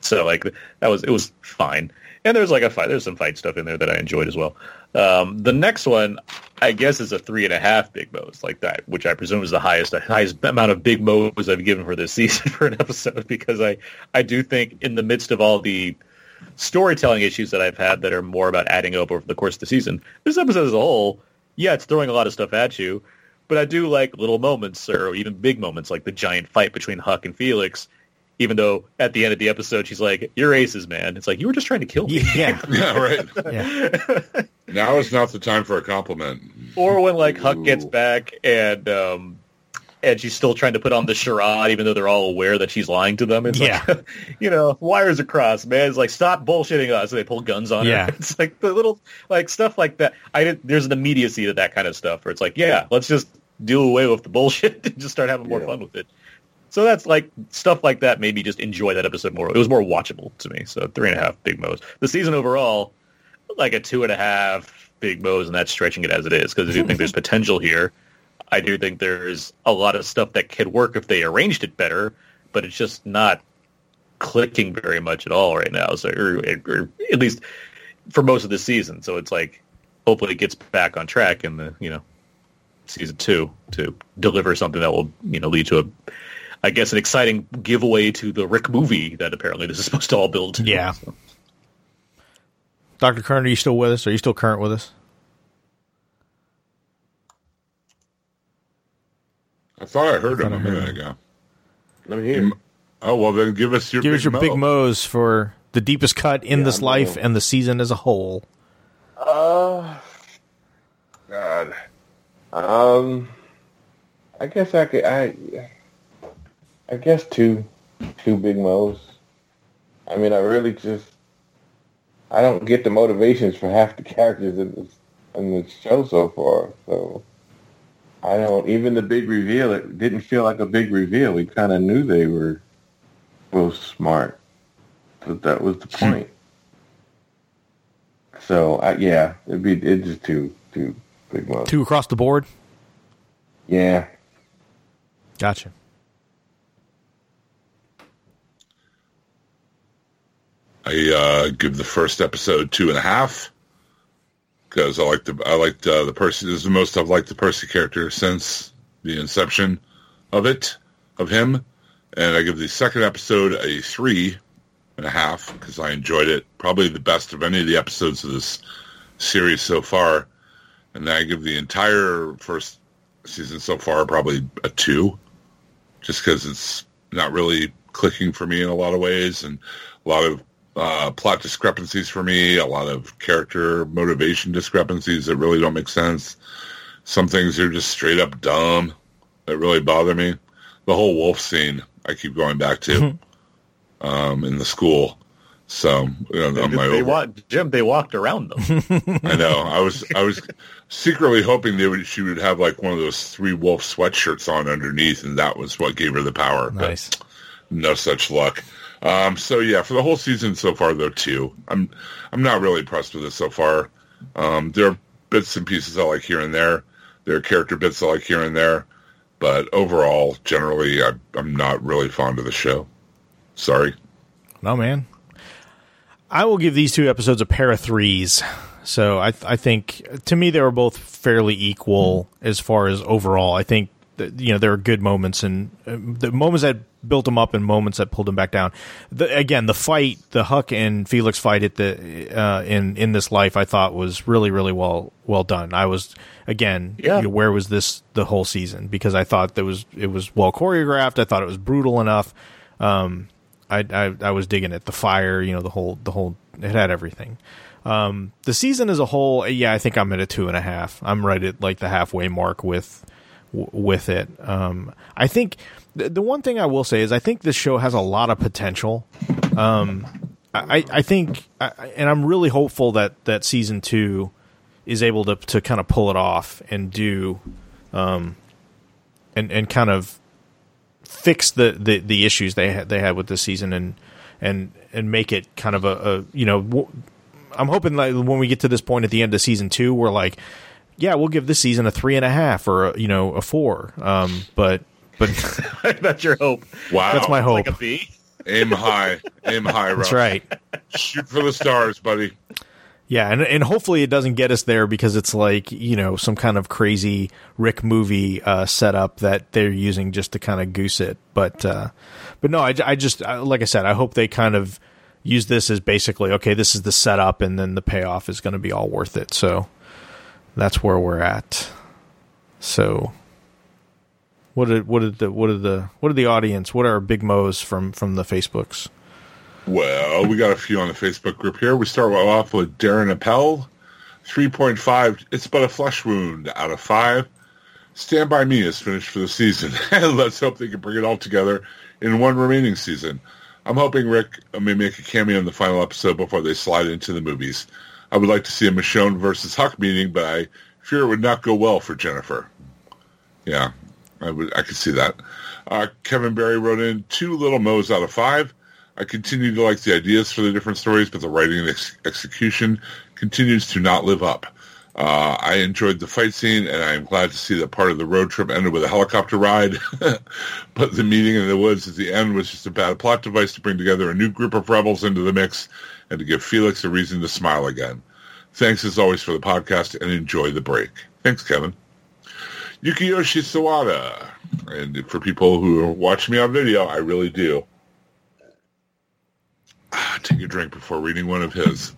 so like that was it was fine. And there's like a fight. There's some fight stuff in there that I enjoyed as well. Um, the next one, I guess, is a three and a half big mo's like that, which I presume is the highest the highest amount of big mo's I've given for this *laughs* season for an episode because I I do think in the midst of all the storytelling issues that I've had that are more about adding up over the course of the season, this episode as a whole, yeah, it's throwing a lot of stuff at you, but I do like little moments or even big moments like the giant fight between Huck and Felix. Even though at the end of the episode she's like, "You're aces, man." It's like you were just trying to kill me. Yeah. Yeah, *laughs* right. Yeah. now is not the time for a compliment. or when like Huck gets back and um and she's still trying to put on the charade even though they're all aware that she's lying to them. It's Yeah. like *laughs* you know, wires across, man. It's like stop bullshitting us and they pull guns on Yeah. her. *laughs* It's like the little like stuff like that. I did there's an immediacy to that kind of stuff where it's like, yeah, let's just do away with the bullshit and just start having more Yeah. fun with it. So that's like stuff like that made me just enjoy that episode more. It was more watchable to me. So three and a half big mo's. The season overall, like a two and a half big mo's, and that's stretching it as it is because I do think there's *laughs* potential here. I do think there's a lot of stuff that could work if they arranged it better, but it's just not clicking very much at all right now. So, or, or at least for most of the season. So it's like hopefully it gets back on track in the you know season two to deliver something that will you know lead to a I guess an exciting giveaway to the Rick movie that apparently this is supposed to all build to. Yeah. So. Dr. Kern, are you still with us? Are you still current with us? I thought I heard him I a heard minute him. ago. I'm here. Oh well, then give us your Give big us your mo. big mo's for the deepest cut in Yeah, this I'm life going- and the season as a whole. Uh, God. Um, I guess I could. I, I guess two, two big mo's. I mean, I really just, I don't get the motivations for half the *laughs* characters in this in the show so far. So, I don't. Even the big reveal, it didn't feel like a big reveal. We kind of knew they were both smart, but that was the hmm. point. So I yeah, it'd be it's just too too big mo's. Two across the board. Yeah. Gotcha. I uh, give the first episode two and a half because I like the I liked uh, the Percy. This is the most I've liked the Percy character since the inception of it of him, and I give the second episode a three and a half because I enjoyed it. Probably the best of any of the episodes of this series so far, and then I give the entire first season so far probably a two, just because it's not really clicking for me in a lot of ways, and a lot of uh, plot discrepancies for me, a lot of character motivation discrepancies that really don't make sense. Some things are just straight up dumb that really bother me. The whole wolf scene I keep going back to um, in the school. So you know, on my they over- walked, Jim. They walked around them. I know. I was I was secretly hoping they would she would have like one of those three wolf sweatshirts on underneath, and that was what gave her the power. But Nice. no such luck. Um, so yeah, for the whole season so far, though, too, I'm I'm not really impressed with it so far. Um, there are bits and pieces I like here and there. There are character bits I like here and there, but overall, generally, I, I'm not really fond of the show. Sorry. No, man. I will give these two episodes a pair of threes. So I, I think to me they were both fairly equal as far as overall. I think that, you know there are good moments and uh, the moments that built him up in moments that pulled him back down. The, again, the fight, the Huck and Felix fight at the uh, in in this life, I thought was really really well well done. I was again, Yeah. you know, where was this the whole season? Because I thought that was it was well choreographed. I thought it was brutal enough. Um, I, I I was digging it. The fire, you know, the whole the whole it had everything. Um, the season as a whole, yeah, I think I'm at a two and a half. I'm right at like the halfway mark with with it. Um, I think the, the one thing I will say is I think this show has a lot of potential. Um, I I think, I, and I'm really hopeful that that season two is able to to kind of pull it off and do, um, and and kind of fix the, the, the issues they had they had with this season and and and make it kind of a, a you know w- I'm hoping like when we get to this point at the end of season two we're like yeah we'll give this season a three and a half or a, you know a four um but but *laughs* That's your hope. Wow. that's my Like hope a B. Aim high. Aim high, Rob. that's right Shoot for the stars, buddy. Yeah, and and hopefully it doesn't get us there because it's like you know some kind of crazy Rick movie uh, setup that they're using just to kind of goose it. But uh, but no, I, I just I, like I said, I hope they kind of use this as basically okay, this is the setup, and then the payoff is going to be all worth it. So that's where we're at. So what did what did the what did the what did the audience? What are our big mo's from from the Facebooks? Well, we got a few on the Facebook group here. We start off with Darren Appel, 3.5. It's but a flesh wound out of 5. Stand By Me is finished for the season. and *laughs* let's hope they can bring it all together in one remaining season. I'm hoping Rick may make a cameo in the final episode before they slide into the movies. I would like to see a Michonne versus Huck meeting, but I fear it would not go well for Jennifer. Yeah. I would I could see that. Uh, Kevin Barry wrote in two little mo's out of five. I continue to like the ideas for the different stories, but the writing and ex- execution continues to not live up. Uh, I enjoyed the fight scene, and I am glad to see that part of the road trip ended with a helicopter ride. *laughs* but the meeting in the woods at the end was just a bad plot device to bring together a new group of rebels into the mix and to give Felix a reason to smile again. Thanks as always for the podcast, and enjoy the break. Thanks, Kevin. Yukiyoshi Sawada. And for people who watch me on video, I really do. Ah, take a drink before reading one of his.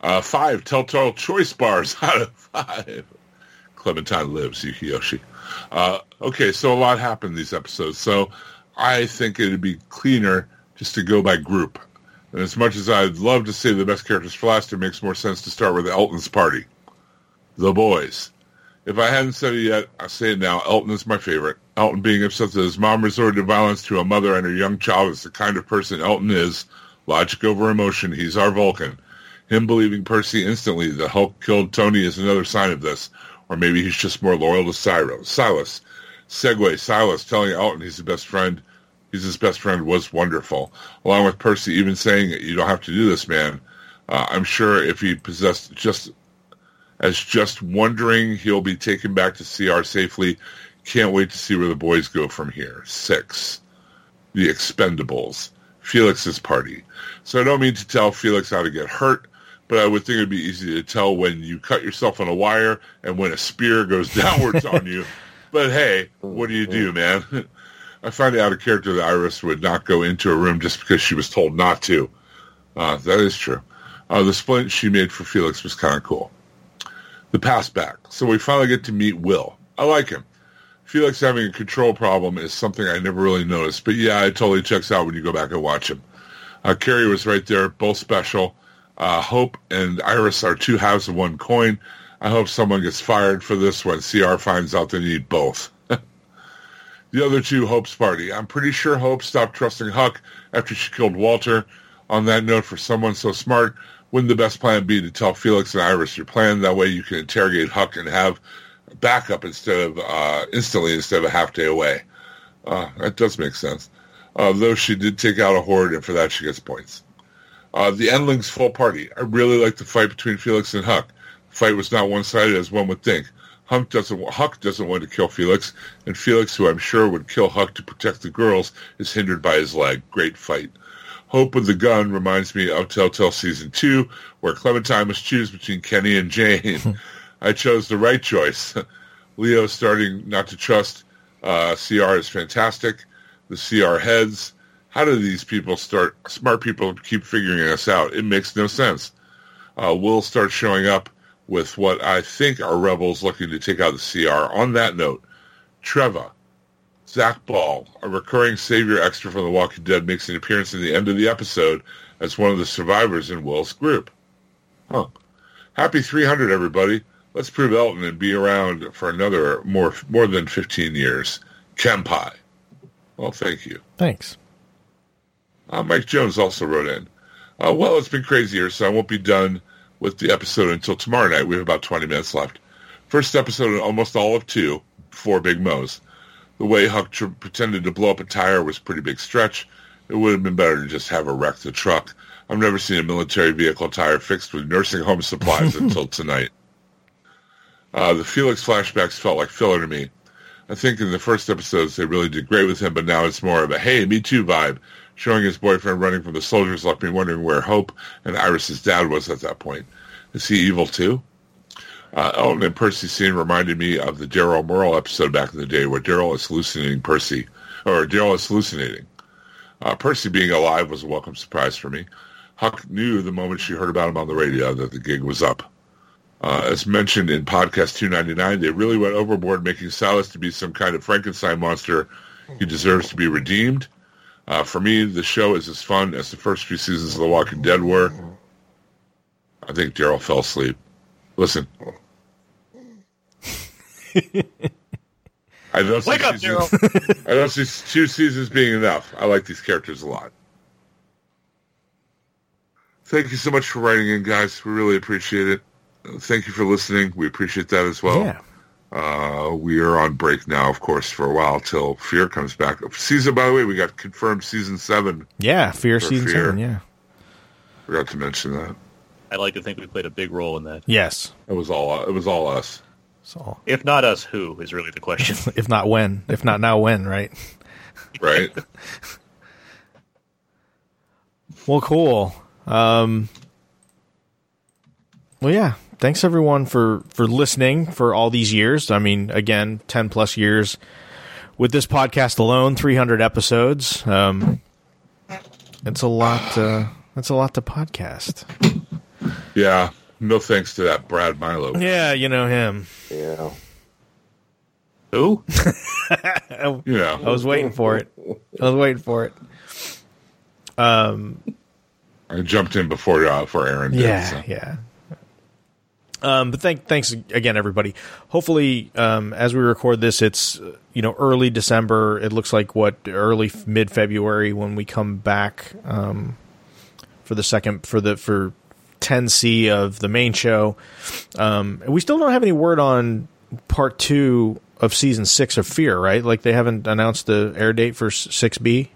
Uh, five Telltale Choice Bars *laughs* out of five. Clementine lives, Yukiyoshi. Uh, okay, so a lot happened these episodes. So I think it'd be cleaner just to go by group. And as much as I'd love to say the best characters for last, it makes more sense to start with Elton's party. The boys. If I hadn't said it yet, I'll say it now. Elton is my favorite. Elton being upset that his mom resorted to violence to a mother and her young child is the kind of person Elton is. Logic over emotion. He's our Vulcan. Him believing Percy instantly that Huck killed Tony is another sign of this. Or maybe he's just more loyal to Cyro. Silas. Segue. Silas telling Elton he's his best friend. He's his best friend was wonderful. Along with Percy even saying, you don't have to do this, man. Uh, I'm sure if he possessed just as just wondering he'll be taken back to CR safely. Can't wait to see where the boys go from here. Six. The Expendables. Felix's party. So I don't mean to tell Felix how to get hurt, but I would think it'd be easy to tell when you cut yourself on a wire and when a spear goes *laughs* downwards on you. But hey, what do you do, man? *laughs* I find it out of character that Iris would not go into a room just because she was told not to. Uh, that is true. Uh, the splint she made for Felix was kind of cool. The pass back. So we finally get to meet Will. I like him. Felix having a control problem is something I never really noticed. But yeah, it totally checks out when you go back and watch him. Uh, Carrie was right there, both special. Uh, Hope and Iris are two halves of one coin. I hope someone gets fired for this when CR finds out they need both. *laughs* the other two, Hope's party. I'm pretty sure Hope stopped trusting Huck after she killed Walter. On that note, for someone so smart, wouldn't the best plan be to tell Felix and Iris your plan? That way you can interrogate Huck and have backup instead of uh, instantly instead of a half day away. Uh, that does make sense. Uh, though she did take out a horde, and for that she gets points. Uh, the Endlings full party. I really like the fight between Felix and Huck. The fight was not one-sided as one would think. Doesn't, Huck doesn't want to kill Felix, and Felix, who I'm sure would kill Huck to protect the girls, is hindered by his leg. Great fight. Hope with the Gun reminds me of Telltale Season 2, where Clementine must choose between Kenny and Jane. *laughs* I chose the right choice. *laughs* Leo starting not to trust uh, CR is fantastic. The CR heads. How do these people start, smart people keep figuring us out? It makes no sense. Uh, Will start showing up with what I think are rebels looking to take out the CR. On that note, Treva, Zach Ball, a recurring savior extra from The Walking Dead, makes an appearance in the end of the episode as one of the survivors in Will's group. Huh. Happy 300, everybody. Let's prove Elton and be around for another more more than 15 years. Kempai. Well, thank you. Thanks. Uh, Mike Jones also wrote in. Uh, well, it's been crazy here, so I won't be done with the episode until tomorrow night. We have about 20 minutes left. First episode in almost all of two, four Big Mo's. The way Huck tr- pretended to blow up a tire was a pretty big stretch. It would have been better to just have her wreck the truck. I've never seen a military vehicle tire fixed with nursing home supplies *laughs* until tonight. Uh, the Felix flashbacks felt like filler to me. I think in the first episodes they really did great with him, but now it's more of a "Hey, me too" vibe. Showing his boyfriend running from the soldiers left me wondering where Hope and Iris's dad was at that point. Is he evil too? Uh, Elton and Percy scene reminded me of the Daryl Merle episode back in the day where Daryl is hallucinating Percy, or Daryl is hallucinating. Uh, Percy being alive was a welcome surprise for me. Huck knew the moment she heard about him on the radio that the gig was up. Uh, as mentioned in podcast 299, they really went overboard making Silas to be some kind of Frankenstein monster. He deserves to be redeemed. Uh, for me, the show is as fun as the first few seasons of The Walking Dead were. I think Daryl fell asleep. Listen. I don't see Wake up, seasons- I don't see two seasons being enough. I like these characters a lot. Thank you so much for writing in, guys. We really appreciate it. Uh, Thank you for listening. We appreciate that as well. yeah. Uh, we are on break now, of course, for a while till Fear comes back. Season, by the way, we got confirmed season seven. Yeah, Fear season Fear. seven. Yeah. Forgot to mention that. I'd like to think we played a big role in that. Yes. It was all. It was all us. So, If not us, who is really the question. *laughs* if not when, if not now, when? Right. Right. *laughs* Well, cool. Um, well, yeah. Thanks everyone for for listening for all these years. I mean, again, ten plus years with this podcast alone, three hundred episodes. Um, it's a lot. Uh, that's a lot to podcast. Yeah. No thanks to that Brad Milo. Yeah, you know him. Yeah. who? *laughs* You know. I was waiting for it. I was waiting for it. Um. I jumped in before uh, for Aaron. Did, Yeah, so. yeah. Um, but thank, thanks again, everybody. Hopefully, um, as we record this, it's you know early December. It looks like what early mid February when we come back um, for the second for the for 10C of the main show. Um, and we still don't have any word on part two of season six of Fear, right? Like they haven't announced the air date for six B.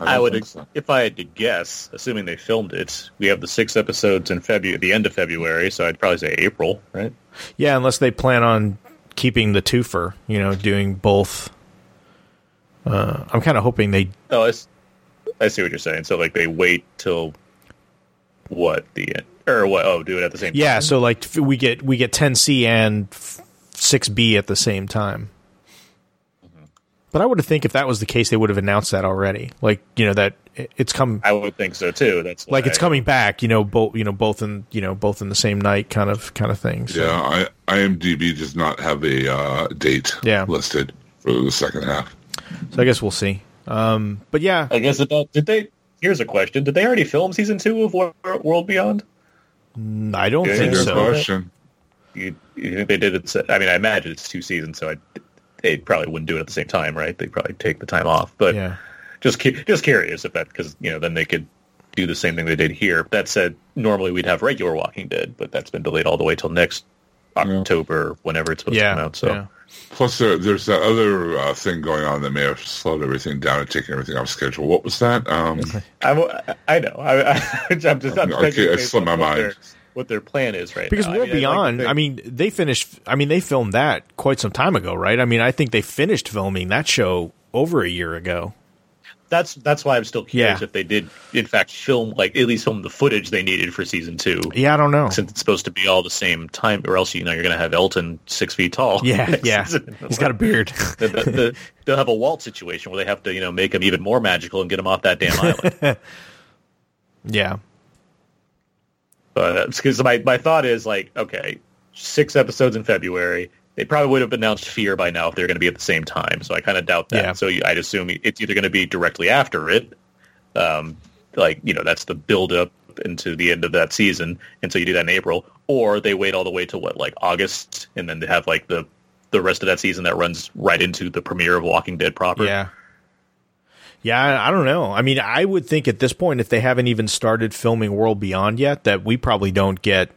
I, would, so. if I had to guess, assuming they filmed it, we have the six episodes in February, the end of February, so I'd probably say April, right? Yeah, unless they plan on keeping the twofer, you know, doing both. Uh, I'm kind of hoping they. Oh, I, s- I see what you're saying. So, like, they wait till what the end, or what? Oh, do it at the same. Yeah, time? so like f- we get we get 10C and 6B at the same time. But I would have think if that was the case, they would have announced that already. Like you know that it- it's come I would think so too. That's like why- it's coming back. You know both you know both in you know both in the same night kind of kind of thing. So. Yeah. I, IMDb does not have a uh, date Yeah. listed for the second half. So I guess we'll see. Um, but yeah, I guess it does. Did they? Here's a question: Did they already film season two of Wor- World Beyond? Mm, I don't Yeah, think Good so. question. You, you think they did it? I mean, I imagine it's two seasons, so I, they probably wouldn't do it at the same time, right? They'd probably take the time off. But Yeah. just cu- just curious if that because you know then they could do the same thing they did here. That said, normally we'd have regular Walking Dead, but that's been delayed all the way till next October, whenever it's supposed to come out. So yeah. Plus, there, there's that other uh, thing going on that may have slowed everything down and taken everything off schedule. What was that? Um, I, I know. I, I, *laughs* I'm just I'm Okay, thinking it slipped my what mind. their- What their plan is right Because now. World I mean, I'd like Beyond, I mean, they finished. I mean, they filmed that quite some time ago, right? I mean, I think they finished filming that show over a year ago. That's that's why I'm still curious Yeah. if they did in fact film like at least film the footage they needed for season two. Yeah, I don't know. Since it's supposed to be all the same time, or else you know you're going to have Elton six feet tall. Yeah, *laughs* yeah. season. He's got a beard. *laughs* the, the, the, they'll have a Walt situation where they have to, you know, make him even more magical and get him off that damn island. *laughs* yeah, but uh, because my my thought is like, okay, six episodes in February. They probably would have announced Fear by now if they're going to be at the same time. So I kind of doubt that. Yeah. So I'd assume it's either going to be directly after it, um, like you know, that's the build up into the end of that season, and so you do that in April, or they wait all the way to what like August, and then they have like the the rest of that season that runs right into the premiere of Walking Dead proper. yeah, yeah. I, I don't know. I mean, I would think at this point, if they haven't even started filming World Beyond yet, that we probably don't get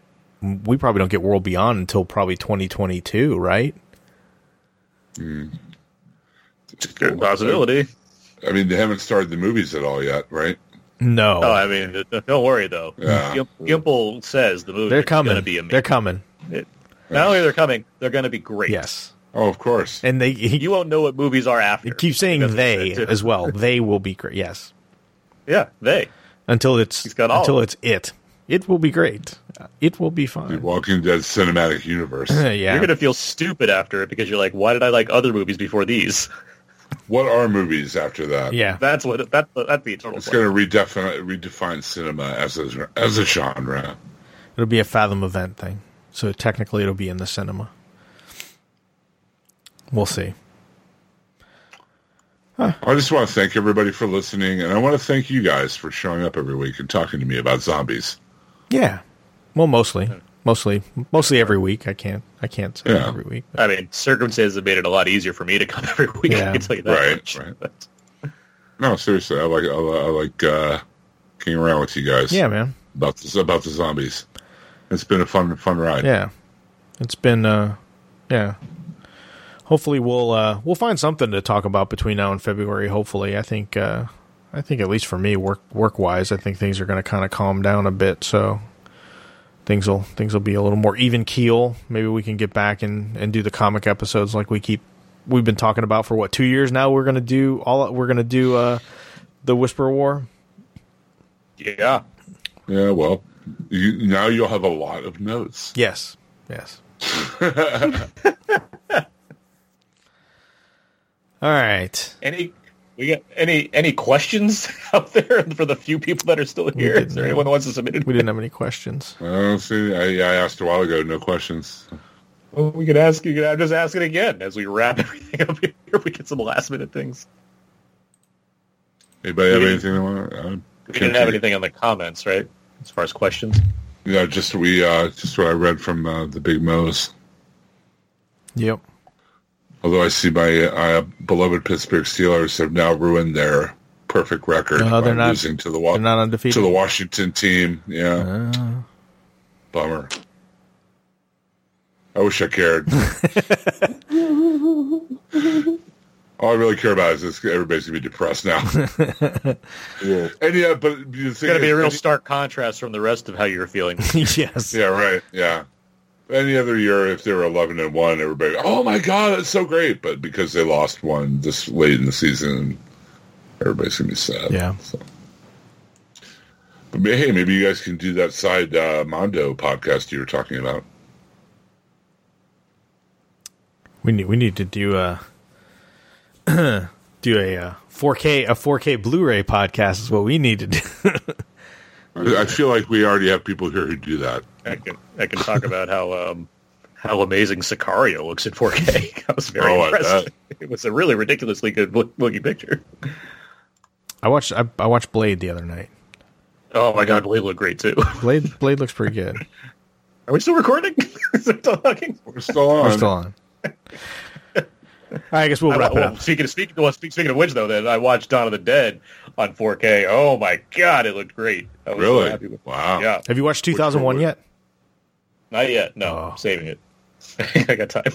we probably don't get World Beyond until probably 2022, right? it's a Good possibility. I mean, they haven't started the movies at all yet, right? No, Oh, I mean, th- th- don't worry though. Yeah. Gimple says the movie they're is coming. going to be amazing. they're coming. It- not only are they're coming, they're going to be great. Yes, Oh, of course. and they he, You won't know what movies are after. keep saying they he said, too. as well. They will be great. Yes, *laughs* Yeah, they. until it's He's got all until it's it. It will be great. It will be The fine. Walking Dead cinematic universe. *laughs* yeah, You're going to feel stupid after it because you're like, why did I like other movies before these? *laughs* what are movies after that? yeah. That's what that's the, that's the eternal. It's going to redefine redefine cinema as a as a genre. It'll be a Fathom event thing. So technically it'll be in the cinema. We'll see. I just want to thank everybody for listening, and I want to thank you guys for showing up every week and talking to me about zombies. Yeah. Well, mostly. Mostly mostly every week. I can't I can't say Yeah. every week. I mean, circumstances have made it a lot easier for me to come *laughs* every week. Yeah. I can tell you that Right, much. right. But- No, seriously, I like I, li- I like uh, getting around with you guys. Yeah, man. about this about the zombies. It's been a fun fun ride. Yeah. It's been uh Yeah. Hopefully we'll uh, we'll find something to talk about between now and February. Hopefully, I think uh, I think at least for me, work work wise, I think things are going to kind of calm down a bit. So things will things will be a little more even keel. Maybe we can get back and, and do the comic episodes like we keep we've been talking about for what two years now. We're going to do all we're going to do uh, the Whisper War. Yeah. Yeah, well, you, now you'll have a lot of notes. Yes, yes. *laughs* *laughs* all right. Any we got any any questions *laughs* out there for the few people that are still here? Is there didn't. anyone who wants to submit it? We didn't have any questions. I don't see. I, I asked a while ago. No questions. Well, we could ask. You could I'm just ask it again as we wrap *laughs* everything up here. We get some last minute things. Anybody have anything they want? Uh, We didn't have anything on the comments, right? As far as questions. Yeah, just we uh, just what I read from uh, the Big Mo's. Yep. Although I see my uh, beloved Pittsburgh Steelers have now ruined their perfect record No, they're by not- losing to the Wa- They're not to the Washington team. Yeah, Uh, bummer. I wish I cared. *laughs* *laughs* All I really care about is this, everybody's gonna be depressed now. *laughs* Yeah. and yeah, but the It's going to be a real any- stark contrast from the rest of how you're feeling. yes. Yeah, right. Yeah. Any other year, if they were eleven and one, everybody, oh my god, that's so great. But because they lost one this late in the season, everybody's gonna be sad. Yeah. So. But hey, maybe you guys can do that side uh, Mondo podcast you were talking about. We need we need to do a *clears throat* do a uh, 4K a 4K Blu-ray podcast is what we need to do. *laughs* I I feel like we already have people here who do that. I can I can talk about how um, how amazing Sicario looks in 4K. I *laughs* was very Oh, impressed. bet. It was a really ridiculously good look- looking picture. I watched I, I watched Blade the other night. Oh my god, Blade looked great too. *laughs* Blade Blade looks pretty good. Are we still recording? *laughs* Is it still talking? We're still on. We're still on. I guess we'll wrap it Well, up. speaking of speaking, well, speaking of which, though, then I watched Dawn of the Dead on 4K. Oh my god, it looked great. I was so Really? happy with- Wow. Yeah, Have you watched 2001 yet? not yet. No, Oh. I'm saving it. *laughs* I got time.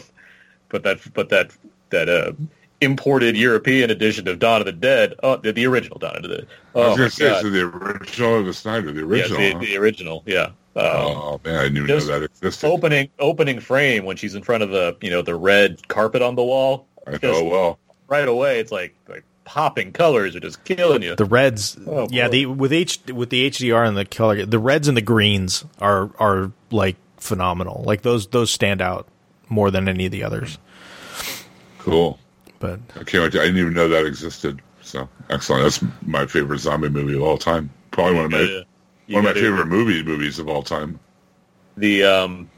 But that, but that, that uh, imported European edition of Dawn of the Dead, oh, the, the original Dawn of the Dead. I Oh was going to say, so the original of the Snyder, the yeah, original. the, huh? the original, yeah. Um, oh man, I didn't even know that existed. opening opening frame when she's in front of the you know the red carpet on the wall. I just- know well. Right away, it's like like popping colors are just killing you. The reds, Oh, yeah, boy. the with H with the HDR and the color, the reds and the greens are are like phenomenal. Like those those stand out more than any of the others. Cool. But I can't wait. To, I didn't even know that existed. So excellent. That's my favorite zombie movie of all time. Probably one of my Yeah. You one of my gotta- favorite movie movies of all time. the um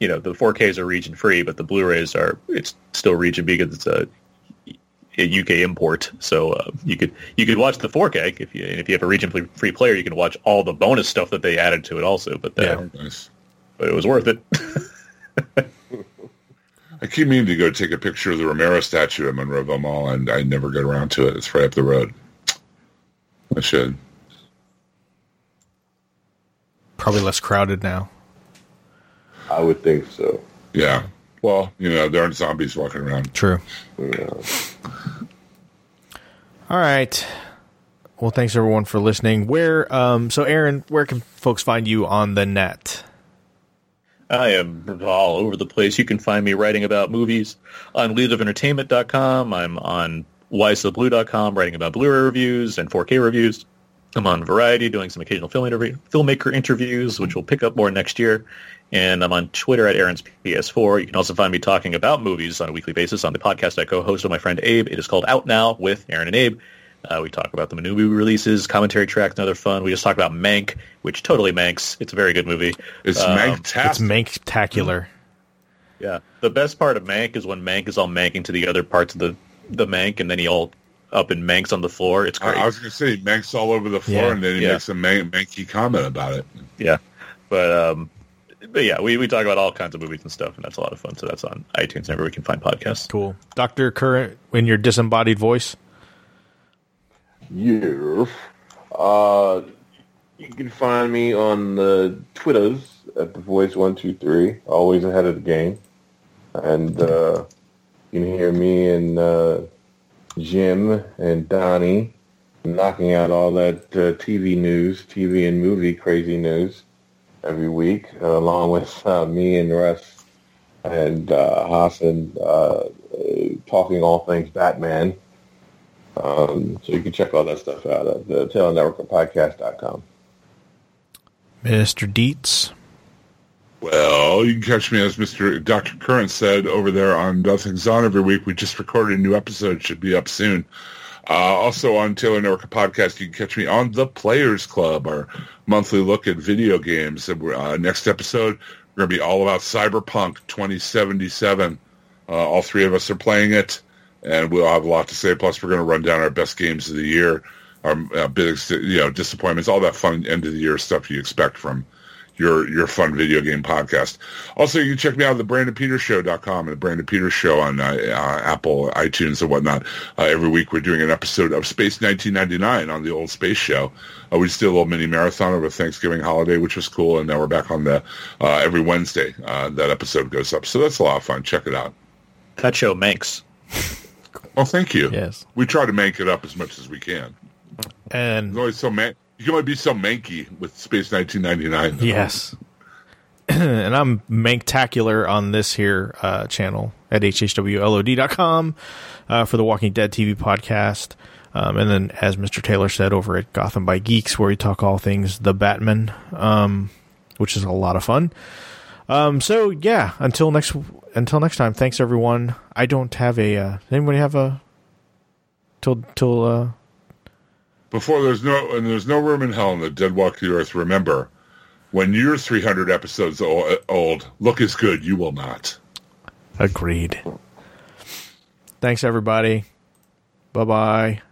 you know the 4ks are region free but the blu-rays are it's still region because it's a, a uk import so uh, you could you could watch the 4k if you if you have a region free- free player you can watch all the bonus stuff that they added to it also but, that, Yeah. Nice. but it was worth it *laughs* I keep meaning to go take a picture of the Romero statue at Monroeville Mall, and I never get around to it. It's right up the road. I should. probably less crowded now. I would think so. Yeah. Well, you know, there aren't zombies walking around. True. Yeah. All right. Well, thanks everyone for listening. Where um so Aaron, where can folks find you on the net? I am all over the place. You can find me writing about movies on weliveentertainment.com. I'm on whysoblu.com writing about Blu-ray reviews and 4K reviews. I'm on Variety doing some occasional film interview, filmmaker interviews, which we'll pick up more next year. And I'm on Twitter at Aaron's PS4. You can also find me talking about movies on a weekly basis on the podcast I co-host with my friend Abe. It is called Out Now with Aaron and Abe. Uh, we talk about the new movie releases, commentary tracks, and other fun. We just talked about Mank, which totally Manks. It's a very good movie. It's Um, Manktastic. It's Manktacular. Yeah. The best part of Mank is when Mank is all manking to the other parts of the, the Mank, and then he all up in Manks on the floor. It's I, great. I was going to say Mank's all over the floor, Yeah. and then he Yeah. makes a man- Manky comment about it. yeah. But, um, but yeah, we, we talk about all kinds of movies and stuff, and that's a lot of fun. So that's on iTunes and everywhere we can find podcasts. Cool. Dr. Current in your disembodied voice. Yeah. Uh, you can find me on the Twitters at the Voice One Two Three. Always ahead of the game. and uh, you can hear me and uh, Jim and Donnie knocking out all that uh, TV news, TV and movie crazy news every week, uh, along with uh, me and Russ and uh, Hassan uh, uh, talking all things Batman. Um, so you can check all that stuff out at the Taylor Network Podcast.com. Mr. Dietz. Well, you can catch me as Mr. Dr. Current said over there on Nothing's On every week. We just recorded a new episode. Should be up soon. Uh, also on Taylor Network Podcast, you can catch me on The Players Club, our monthly look at video games. Uh, next episode, we're going to be all about Cyberpunk 2077. Uh, all three of us are playing it, and we'll have a lot to say. Plus, we're going to run down our best games of the year, our uh, biggest you know disappointments, all that fun end of the year stuff you expect from your your fun video game podcast. Also, you can check me out at the BrandonPetersShow.com and the Brandon Peters Show on uh, uh, Apple, iTunes, and whatnot. Uh, every week we're doing an episode of Space 1999 on the old Space Show. Uh, we just did a little mini marathon over Thanksgiving holiday, which was cool, and now we're back on the uh, every Wednesday. Uh, that episode goes up, so that's a lot of fun. Check it out. That show makes. Well, thank you. Yes. We try to make it up as much as we can. And It's always so man. You might be so manky with Space 1999. Yes. *clears throat* and I'm Manktacular on this here uh, channel at hhwlod.com uh, for the Walking Dead TV podcast. Um, and then, as Mr. Taylor said, over at Gotham by Geeks, where we talk all things the Batman, um, which is a lot of fun. Um, so yeah, until next until next time, thanks everyone. I don't have a. Uh, anybody have a till till uh, Before there's no and there's no room in hell in the dead walk the earth. Remember, when you're 300 episodes old, look as good you will not. Agreed. Thanks, everybody. Bye bye.